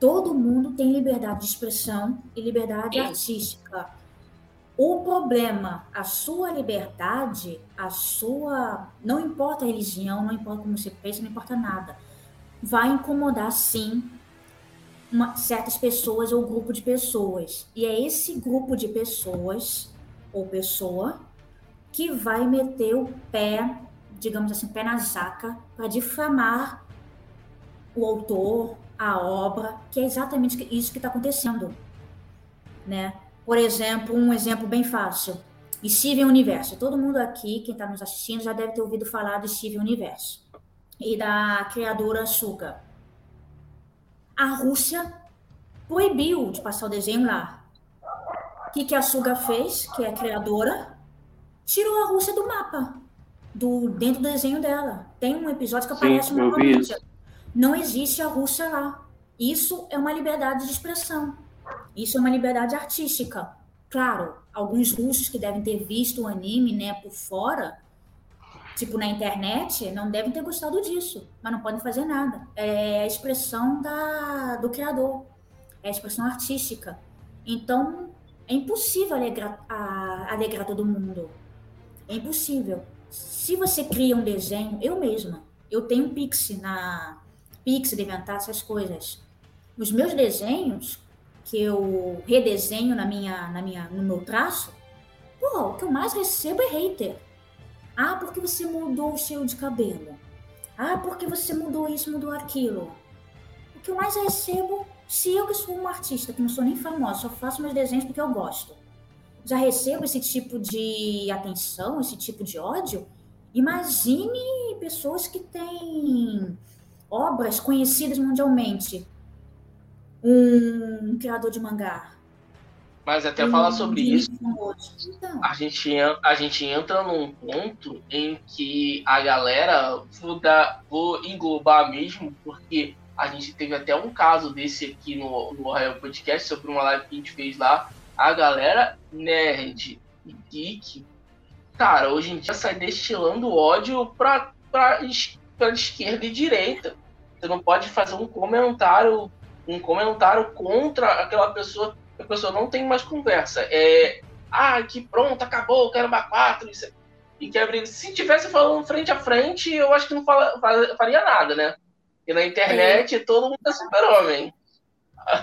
Todo mundo tem liberdade de expressão e liberdade Sim. artística. O problema, a sua liberdade, a sua. Não importa a religião, não importa como você pensa, não importa nada. Vai incomodar, sim, uma- certas pessoas ou grupo de pessoas. E é esse grupo de pessoas ou pessoa que vai meter o pé, digamos assim, pé na jaca, para difamar o autor, a obra, que é exatamente isso que está acontecendo, né? Por exemplo, um exemplo bem fácil, Steven Universo. Todo mundo aqui, quem está nos assistindo, já deve ter ouvido falar do Steven Universo e da criadora Suga. A Rússia proibiu de passar o desenho lá. O que, que a Suga fez, que é a criadora? Tirou a Rússia do mapa, do dentro do desenho dela. Tem um episódio que Sim, aparece uma eu vi Rússia. Não existe a Rússia lá. Isso é uma liberdade de expressão. Isso é uma liberdade artística. Claro, alguns russos que devem ter visto o anime, né, por fora, tipo na internet, não devem ter gostado disso, mas não podem fazer nada. É a expressão da, do criador, é a expressão artística. Então, é impossível alegrar, a- alegrar todo mundo. É impossível. se você cria um desenho, eu mesma, eu tenho Pix na Pix, Deventar, essas coisas. Os meus desenhos, que eu redesenho na minha, na minha, no meu traço, pô, o que eu mais recebo é hater. Ah, porque você mudou o estilo de cabelo. Ah, porque você mudou isso, mudou aquilo. O que eu mais recebo, se eu que sou uma artista, que não sou nem famosa, só faço meus desenhos porque eu gosto, já recebo esse tipo de atenção, esse tipo de ódio, imagine pessoas que têm obras conhecidas mundialmente. Um criador de mangá. Mas até um falar sobre isso. Então, a gente, en- a gente entra num ponto em que a galera, vou, dar, vou englobar mesmo, porque a gente teve até um caso desse aqui no, no Royal Podcast, sobre uma live que a gente fez lá. A galera nerd e geek, cara, hoje em dia sai destilando ódio pra, pra, pra esquerda e direita. Você não pode fazer um comentário, um comentário contra aquela pessoa, a pessoa não tem mais conversa. É, ah, que pronto, acabou, quero uma 4, isso é- e quer abrir. Se tivesse falando frente a frente, eu acho que não fala- fa- faria nada, né? E na internet todo mundo é super-homem.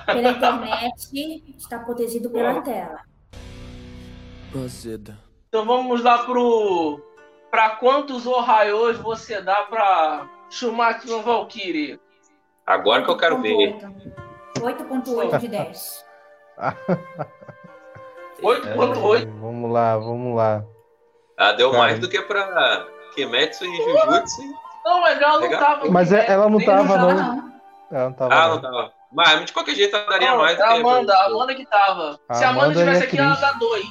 pela internet, está protegido pela tela. Buzzed. Então vamos lá pro. Pra quantos Ohaios você dá pra Schumacher no Valkyrie? Agora que eu quero ver. 8.8 de 10. 8.8. É, vamos lá, vamos lá. Ah, deu Cara. mais do que pra Kimetsu e Jujutsu. Não, mas ela não Legal. tava. Mas é- ela não tava, Ah, não. não. Ela não tava. Ah, não. não tava. Mas de qualquer jeito ela daria Não, mais é a Amanda, a Amanda que tava. A Se a Amanda estivesse aqui, ela dá 2.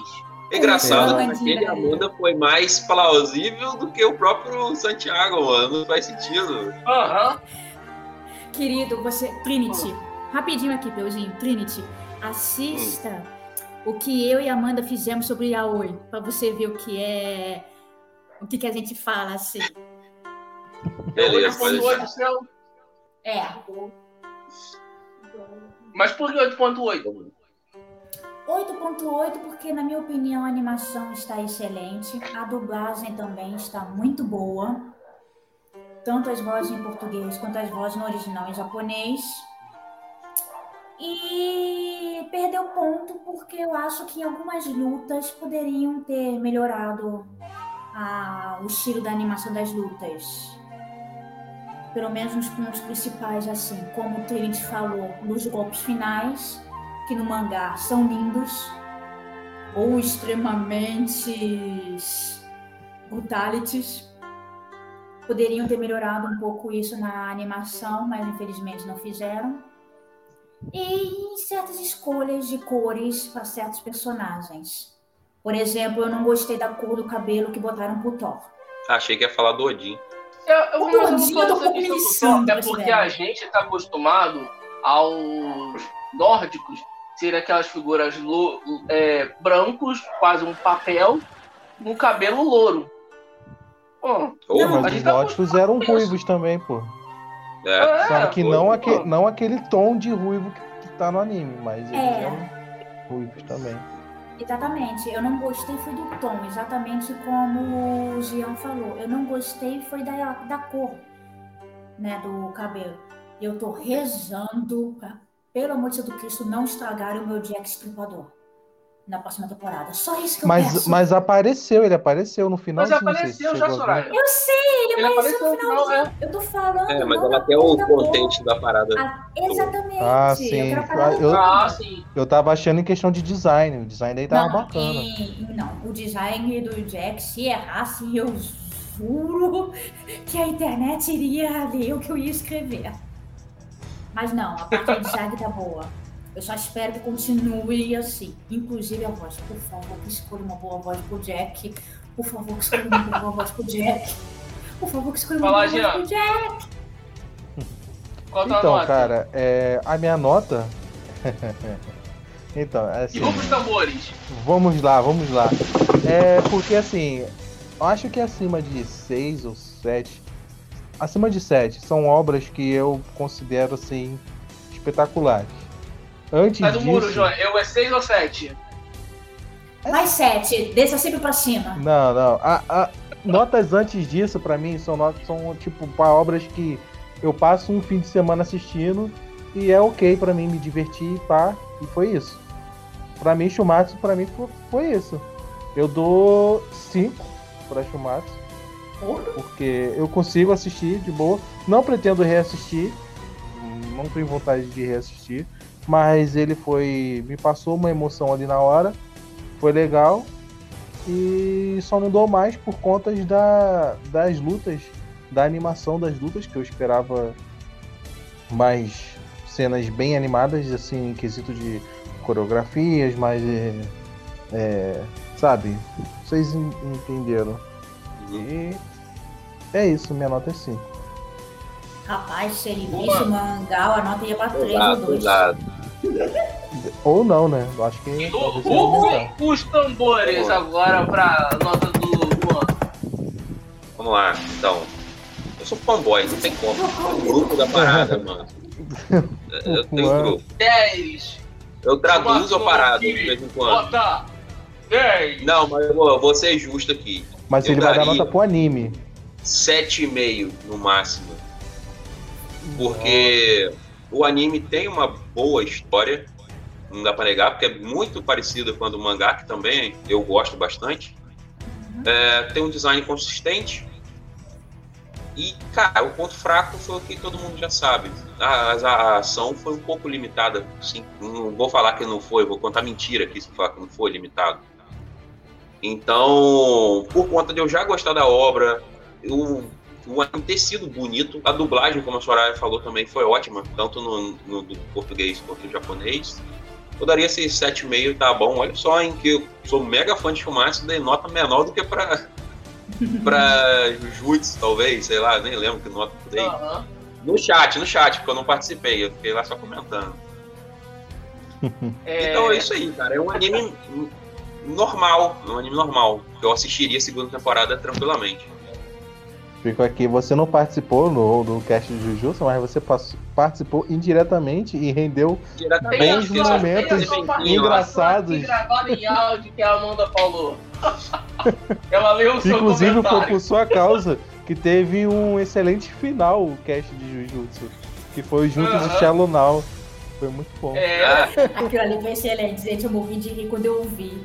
É engraçado É. que aquele Amanda foi mais plausível do que o próprio Santiago, mano. Não faz sentido. Aham. Querido, você. Trinity. Rapidinho aqui, Peuzinho. Trinity. Assista o que eu e a Amanda fizemos sobre Yaoi. Pra você ver o que é. O que, que a gente fala assim. Beleza, pode deixar. 8.8 seu. É. Mas por que 8.8? 8.8 porque, na minha opinião, a animação está excelente. A dublagem também está muito boa. Tanto as vozes em português quanto as vozes no original em japonês. E perdeu ponto porque eu acho que algumas lutas poderiam ter melhorado a- o estilo da animação das lutas. Pelo menos nos pontos principais, assim, como o Trinity falou, nos golpes finais que no mangá são lindos ou extremamente brutalities. Poderiam ter melhorado um pouco isso na animação, mas infelizmente não fizeram. E em certas escolhas de cores para certos personagens. Por exemplo, eu não gostei da cor do cabelo que botaram pro Thor. Achei que ia falar do Odin. Eu, eu, O mas eu tá um miliçando, Thor, é porque velho. a gente está acostumado aos nórdicos ser aquelas figuras lo- é, brancos, quase um papel, no cabelo louro. Pô, Não, a Mas gente os tá nórdicos eram isso. ruivos também, pô. é. é, Só que pô, não, pô. aque, não aquele tom de ruivo que, que tá no anime, mas eles É. eram ruivos também. Exatamente, eu não gostei foi do tom, exatamente como o Jean falou. Eu não gostei foi da, da cor, né, do cabelo. Eu tô rezando pra, pelo amor de Deus Cristo, não estragarem o meu Jack Estripador na próxima temporada. Só isso que eu Mas, peço. mas apareceu, ele apareceu no final. Mas apareceu já, Soraya. Eu sei, ele, Ele apareceu apareceu no no final, finalzinho. Eu tô falando. É, mas ela tem o contexto da parada. Ah, exatamente. Ah, Eu sim. quero parar Eu- Ah, sim. Eu tava achando em questão de design. O design daí tava não, bacana. e- não, o design do Jack, se errasse, eu juro que a internet iria ler o que eu ia escrever. Mas não, a parte do design tá boa. Eu só espero que continue assim. Inclusive a voz, por favor, que escolha uma boa voz pro Jack. Por favor, que escolha uma boa voz pro Jack. Por favor, que escolha uma Fala, boa voz Jean. pro Jack. Qual a tua Então, nota? cara, é, a minha nota. então, é E assim. vamos os tambores. Vamos lá, vamos lá. É porque assim, eu acho que acima de 6 ou 7. Acima de 7 são obras que eu considero assim espetaculares. Antes Sai do disso. muro, João. Eu é 6 ou 7? Mais sete, desça sempre pra cima. Não, não. A, a- notas antes disso, pra mim, são notas, são tipo pra obras que eu passo um fim de semana assistindo e é ok pra mim me divertir, pá, e foi isso. Pra mim, Shumatsu, pra mim, foi, foi isso. Eu dou 5 pra Porque eu consigo assistir de boa. Não pretendo reassistir. Não tenho vontade de reassistir. Mas ele foi. Me passou uma emoção ali na hora. Foi legal. E só não dou mais por conta da, das lutas. Da animação das lutas, que eu esperava mais cenas bem animadas, assim, em quesito de coreografias, mais. É, é, sabe? Vocês en- entenderam. E é isso, minha nota é 5. Rapaz, se ele visse o mangá, a nota ia pra 3 ou Exato, 2. exato. Ou não, né? Eu acho que. O- os tambores agora pra nota do Juan. Vamos lá, então. Eu sou fanboy, não tem como. O grupo da parada, mano. Eu tenho grupo. 10. Eu traduzo a parada de vez em quando. Nota 10. Não, mas eu vou, eu vou ser justo aqui. Mas Eu ele vai dar nota pro anime. 7,5 no máximo. Porque o anime tem uma boa história, não dá pra negar, porque é muito parecido com a do mangá, que também eu gosto bastante. É, tem um design consistente. E, cara, o ponto fraco foi o que todo mundo já sabe. A, a- a ação foi um pouco limitada. Sim, não vou falar que não foi, vou contar mentira aqui se falar que não foi limitado. Então, por conta de eu já gostar da obra, o, o anime ter sido bonito, a dublagem, como a Soraya falou, também foi ótima, tanto no, no do português quanto no japonês. Eu daria esse 7,5, tá bom. Olha só, em que eu sou mega fã de Shumatsu, dei nota menor do que pra, pra Jujutsu, talvez, sei lá, nem lembro que nota eu dei. Aham. No chat, no chat, porque eu não participei, eu fiquei lá só comentando. É, Então é isso aí, cara. É um anime normal, um anime normal. que Eu assistiria a segunda temporada tranquilamente. Fico aqui, você não participou no, do cast de Jujutsu, mas você pass- participou indiretamente e rendeu bons momentos engraçados. em áudio que a Amanda falou. Ela leu o seu Inclusive foi por sua causa que teve um excelente final o cast de Jujutsu. Que foi junto Aham. de Shallow Now. Foi muito bom. É, Ah, Aquilo ali foi excelente, gente. Eu morri de rir quando eu ouvi.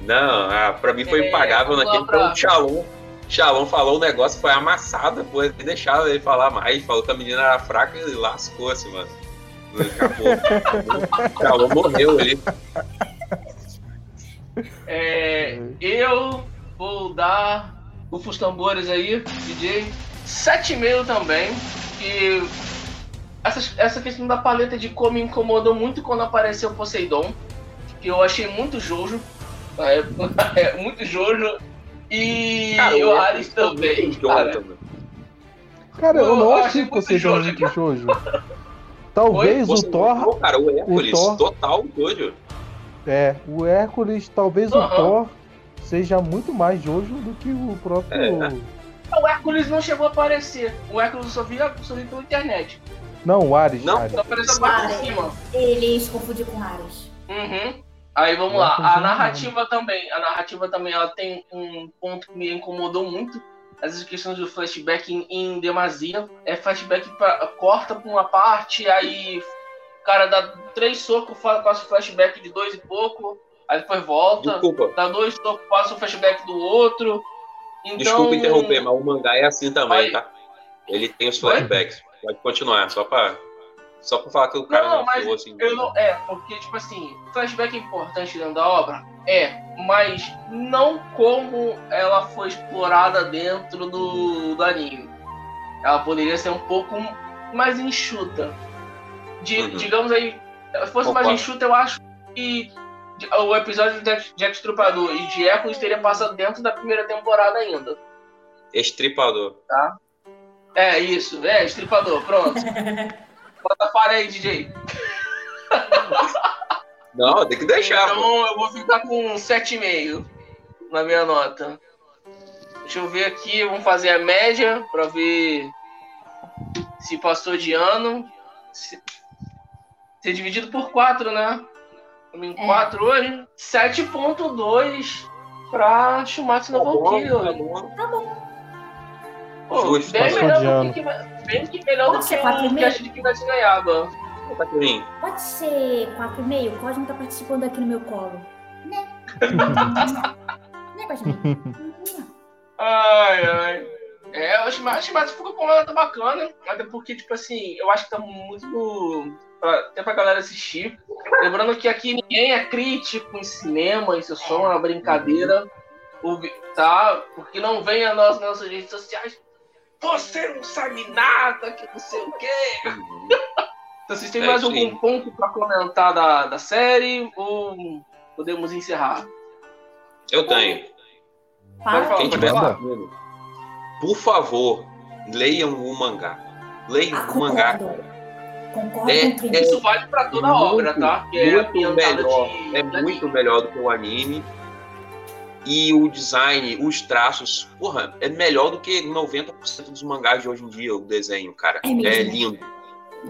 Não, ah, pra mim foi impagável naquele pra... o. Shalom falou o negócio, foi amassado, pô, ele deixava ele falar mais, falou que a menina era fraca e lascou-se, mano. Acabou. Shalom morreu ali. é, eu vou dar os tambores aí, DJ. 7,5 também. Que essa, essa questão da paleta de cor me incomodou muito quando apareceu Poseidon. Que eu achei muito Jojo. Na época, é, muito Jojo. E Cara, o o Ares também. cara. Jonathan, mano. Cara, eu Eu não achei que você Jojo. muito Jojo. Talvez Você o Thor. cara, o Hércules, Thor- total doido. É, o Hércules, talvez o Aham. Thor seja muito mais Jojo do que o próprio. É. O Hércules não chegou a aparecer. O Hércules só vi, só vi pela internet. Não, o Ares. Não, Ares. Só apareceu parte de cima. Ele se confundiu com Ares. Uhum. Aí vamos lá. A narrativa também. A narrativa também ela tem um ponto que me incomodou muito. As questões do flashback em, em demasia. É flashback pra, corta pra uma parte, aí o cara dá três socos, passa o flashback de dois e pouco, aí depois volta, Desculpa, dá dois socos, passa o flashback do outro. Então, desculpa interromper, mas o mangá é assim também, Vai. tá? Ele tem os Vai. flashbacks. Pode continuar, só pra, só pra falar que o cara Não, não, mas assim. Eu não, é, porque, tipo assim, flashback é importante dentro da obra? É, mas não como ela foi explorada dentro do, do anime. Ela poderia ser um pouco mais enxuta. De, Uhum. Digamos aí, se fosse mais Concordo. enxuta, eu acho que o episódio de Jack, Strupador e de Hércules teria passado dentro da primeira temporada ainda. Estripador. É, isso, é, Estripador, pronto. Bota para aí, DJ. Não, tem que deixar, pô. Então eu vou ficar com 7,5 na minha nota. Deixa eu ver aqui, vamos fazer a média pra ver se passou de ano. Se... Ser dividido por 4, né? Em É. 4 hoje. 7,2. pra Shumatsu no Tá bom, Valkyrie. tá bom. Tá bom. Pô, Justo, bem passou melhor de do ano. que, bem que melhor do Pode que ser quatro e o Kimetsu no Yaiba. Tá ruim. Pode ser 4,5? O Cosmo tá participando aqui no meu colo. Né? né, Cosmo? Ai, ai. É, o Shimatsu Shimatsu ficou com uma nota bacana, até porque, tipo assim, eu acho que tá muito até pra galera assistir. Lembrando que aqui ninguém é crítico em cinema, isso é só uma brincadeira, tá? Porque não venha nas nossas redes sociais. Você não sabe nada, que não sei o quê. Então, vocês têm É, mais sim. algum ponto pra comentar da, da série ou podemos encerrar? Eu tenho. Para, Pode Quem falar, tiver falar. assistindo, por favor, leiam o mangá. Leiam Ah, o mangá. concordo. Concordo É- Trinity. Isso vale pra toda a obra, tá? Que é muito ambientada melhor. de- É muito melhor do que o anime. E o design, os traços, porra, é melhor do que 90% dos mangás de hoje em dia, o desenho, cara. É mesmo. É lindo.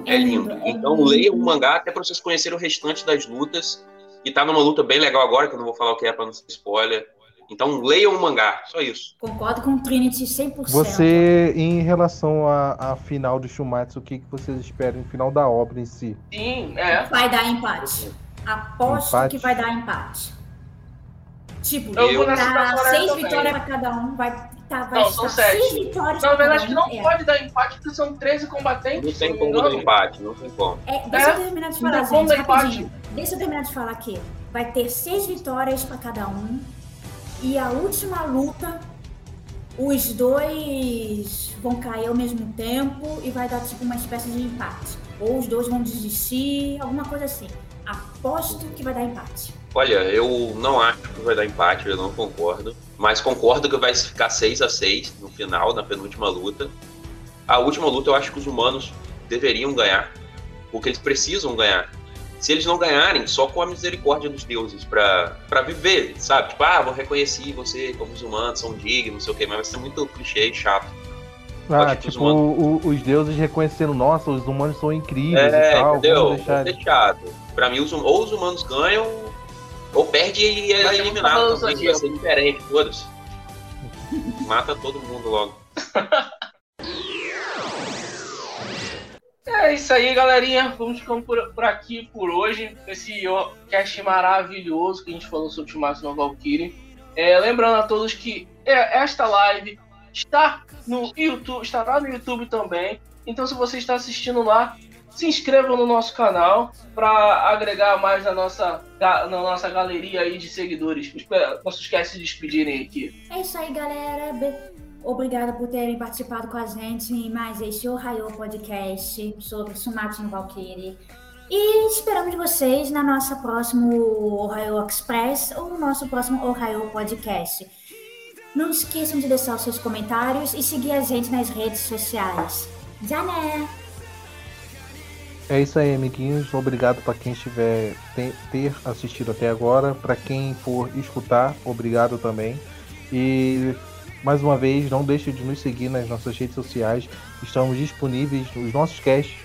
É É lindo. lindo, é Então lindo. leiam o mangá até pra vocês conhecerem o restante das lutas. E tá numa luta bem legal agora, que eu não vou falar o que é pra não ser spoiler. Então leiam o mangá, só isso. Concordo com o Trinity 100%. Você, em relação à à final do Shumatsu, o que, que vocês esperam no final da obra em si? Sim, é. Vai dar empate. Aposto Empate? que vai dar empate. Tipo, Eu vou tá da Coreia seis vitórias pra cada um. Vai, tá, vai Não, são sete. seis vitórias Na verdade, não. É. pode dar empate porque são 13 Não combatentes. tem não me como dar empate, não tem como. É, deixa É, eu terminar de falar, tem gente, dar empate. rapidinho. Deixa eu terminar de falar aqui. Vai ter seis vitórias pra cada um. E a última luta, os dois vão cair ao mesmo tempo e vai dar tipo uma espécie de empate. Ou os dois vão desistir, alguma coisa assim. Aposto que vai dar empate. Olha, eu não acho que vai dar empate, eu não concordo. Mas concordo que vai ficar 6 a 6 no final, na penúltima luta. A última luta eu acho que os humanos deveriam ganhar, porque eles precisam ganhar. Se eles não ganharem, só com a misericórdia dos deuses pra, pra viver, sabe? Tipo, ah, vou reconhecer você como os humanos são dignos, não sei o quê, mas vai ser muito clichê e chato. Ah, que os tipo, o- os deuses reconhecendo, nossa, os humanos são incríveis e É, tal. entendeu? Deixar... Chato. Pra mim, os, hum- ou os humanos ganham, ou perde e é eliminado. Também. Vai ser diferente, foda-se. Mata todo mundo logo. É isso aí, galerinha. Vamos ficando por, por aqui por hoje. Esse cast maravilhoso que a gente falou sobre o Shumatsu no Valkyrie. É, lembrando a todos que é, esta live está no YouTube, estará no YouTube também. Então, se você está assistindo lá, se inscreva no nosso canal para agregar mais na nossa, na nossa galeria aí de seguidores. Não se esquece de despedirem aqui. É isso aí, galera. Obrigada por terem participado com a gente em mais este Ohio Podcast sobre Sumatsu Valkyrie. E esperamos vocês na nossa próximo Ohio Express ou no nosso próximo Ohio Podcast. Não esqueçam de deixar os seus comentários e seguir a gente nas redes sociais. Jané! É isso aí, amiguinhos. Obrigado para quem estiver te- ter assistido até agora. Para quem for escutar, obrigado também. E mais uma vez, não deixe de nos seguir nas nossas redes sociais. Estamos disponíveis, os nossos casts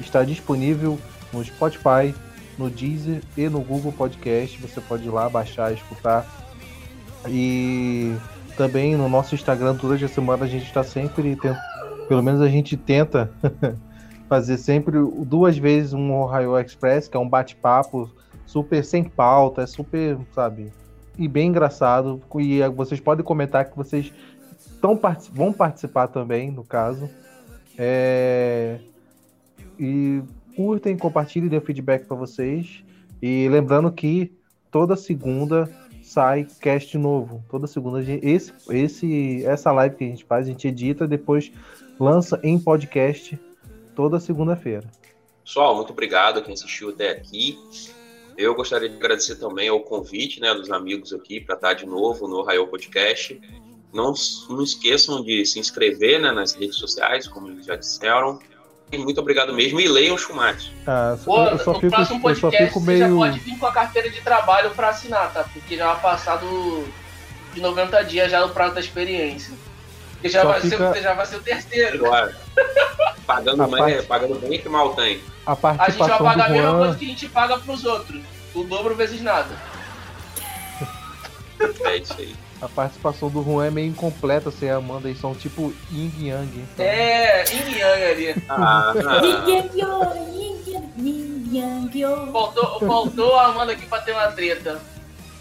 está disponível no Spotify, no Deezer e no Google Podcast. Você pode ir lá baixar, escutar. E também no nosso Instagram durante a semana a gente está sempre tentando, pelo menos a gente tenta fazer sempre duas vezes um Ohio Express, que é um bate-papo super sem pauta, é super, sabe, e bem engraçado. E eh, vocês podem comentar que vocês tão, vão participar também, no caso. É, E curtem, compartilhem, dêem feedback para vocês. E lembrando que toda segunda sai cast novo. Toda segunda gente- esse, esse, essa live que a gente faz, a gente edita, depois lança em podcast toda segunda-feira. Pessoal, muito obrigado a quem assistiu até aqui. Eu gostaria de agradecer também ao convite né, dos amigos aqui para estar de novo no Raio Podcast. Não, não esqueçam de se inscrever né, nas redes sociais, como eles já disseram. E muito obrigado mesmo. E leiam o Shumatsu. Ah, Pô, eu só no fico, próximo eu só podcast fico você já meio. pode vir com a carteira de trabalho pra assinar, tá? Porque já vai passar do, de 90 dias já no prazo da experiência. Porque já Só vai, ser, fica- você já vai ser o terceiro. Agora, pagando, parte- pagando bem que mal tem. A A gente vai participação pagar a do mesma Juan. coisa que a gente paga pros outros. O dobro vezes nada. É isso aí. A participação do Juan é meio incompleta sem a Amanda e são tipo Ying Yang. É, Yin Yang ali. Ah, Faltou, faltou a Amanda aqui pra ter uma treta.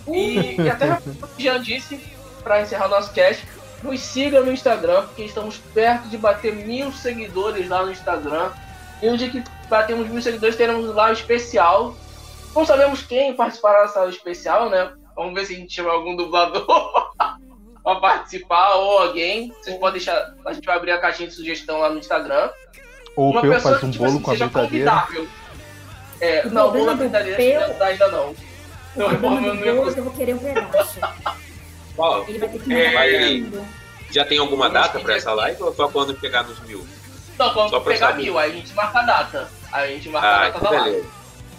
E, e até o Jean disse, pra encerrar nosso cast, nos siga no Instagram, porque estamos perto de bater mil seguidores lá no Instagram. E no dia que batemos mil seguidores, teremos lá o especial. Não sabemos quem participará dessa especial, né? Vamos ver se a gente chama algum dublador pra participar ou alguém. Vocês podem deixar. A gente vai abrir a caixinha de sugestão lá no Instagram. Ou o Peu faz um tipo bolo assim, com a seja brincadeira. convidável. É, O não, bolo do brincadeira Peu- ainda não. O eu não ia é que eu vou querer um pedaço. Ó, Ele vai ter que É, já tem alguma data pra essa live ou só quando chegar nos mil? Não, quando Só pegar saber. mil, aí a gente marca a data. Aí a gente marca a Ah, data então da live. beleza.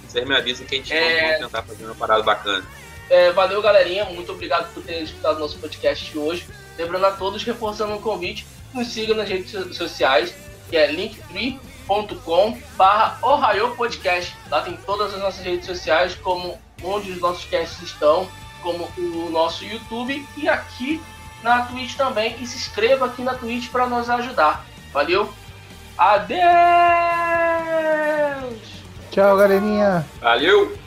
Vocês me avisam que a gente É. vai tentar fazer uma parada bacana. É, valeu, galerinha. Muito obrigado por terem escutado nosso podcast de hoje. Lembrando a todos, reforçando o convite, nos sigam nas redes so- sociais, que é linktree.com barra Podcast. Lá tem todas as nossas redes sociais, como onde os nossos casts estão, como o nosso YouTube e aqui na Twitch também. E se inscreva aqui na Twitch para nos ajudar. Valeu? Adeus! Tchau, galerinha. Valeu!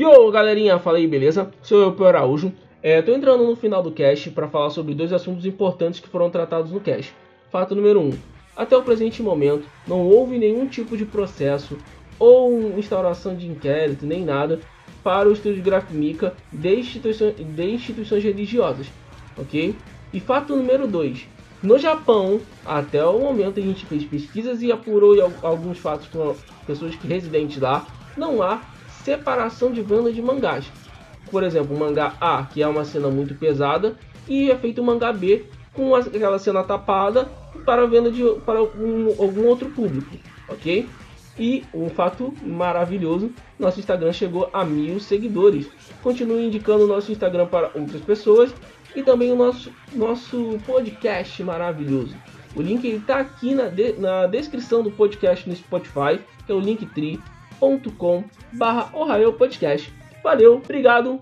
Yo, galerinha, fala aí, beleza? Sou eu, Pio Araújo. É, tô entrando no final do cast para falar sobre dois assuntos importantes que foram tratados no cast. Fato número 1. Um, até o presente momento, não houve nenhum tipo de processo ou instauração de inquérito, nem nada, para o estúdio Grafmica de instituições, de instituições religiosas, ok? E fato número 2. No Japão, até o momento a gente fez pesquisas e apurou al- alguns fatos com pessoas que residentes lá, não há separação de venda de mangás. Por exemplo, o mangá A, que é uma cena muito pesada, e é feito o mangá B com aquela cena tapada para venda de para algum, algum outro público, ok? E um fato maravilhoso, nosso Instagram chegou a mil seguidores. Continue indicando o nosso Instagram para outras pessoas e também o nosso, nosso podcast maravilhoso. O link está aqui na, de- na descrição do podcast no Spotify, que é o linktree.com barra Podcast. Valeu, obrigado!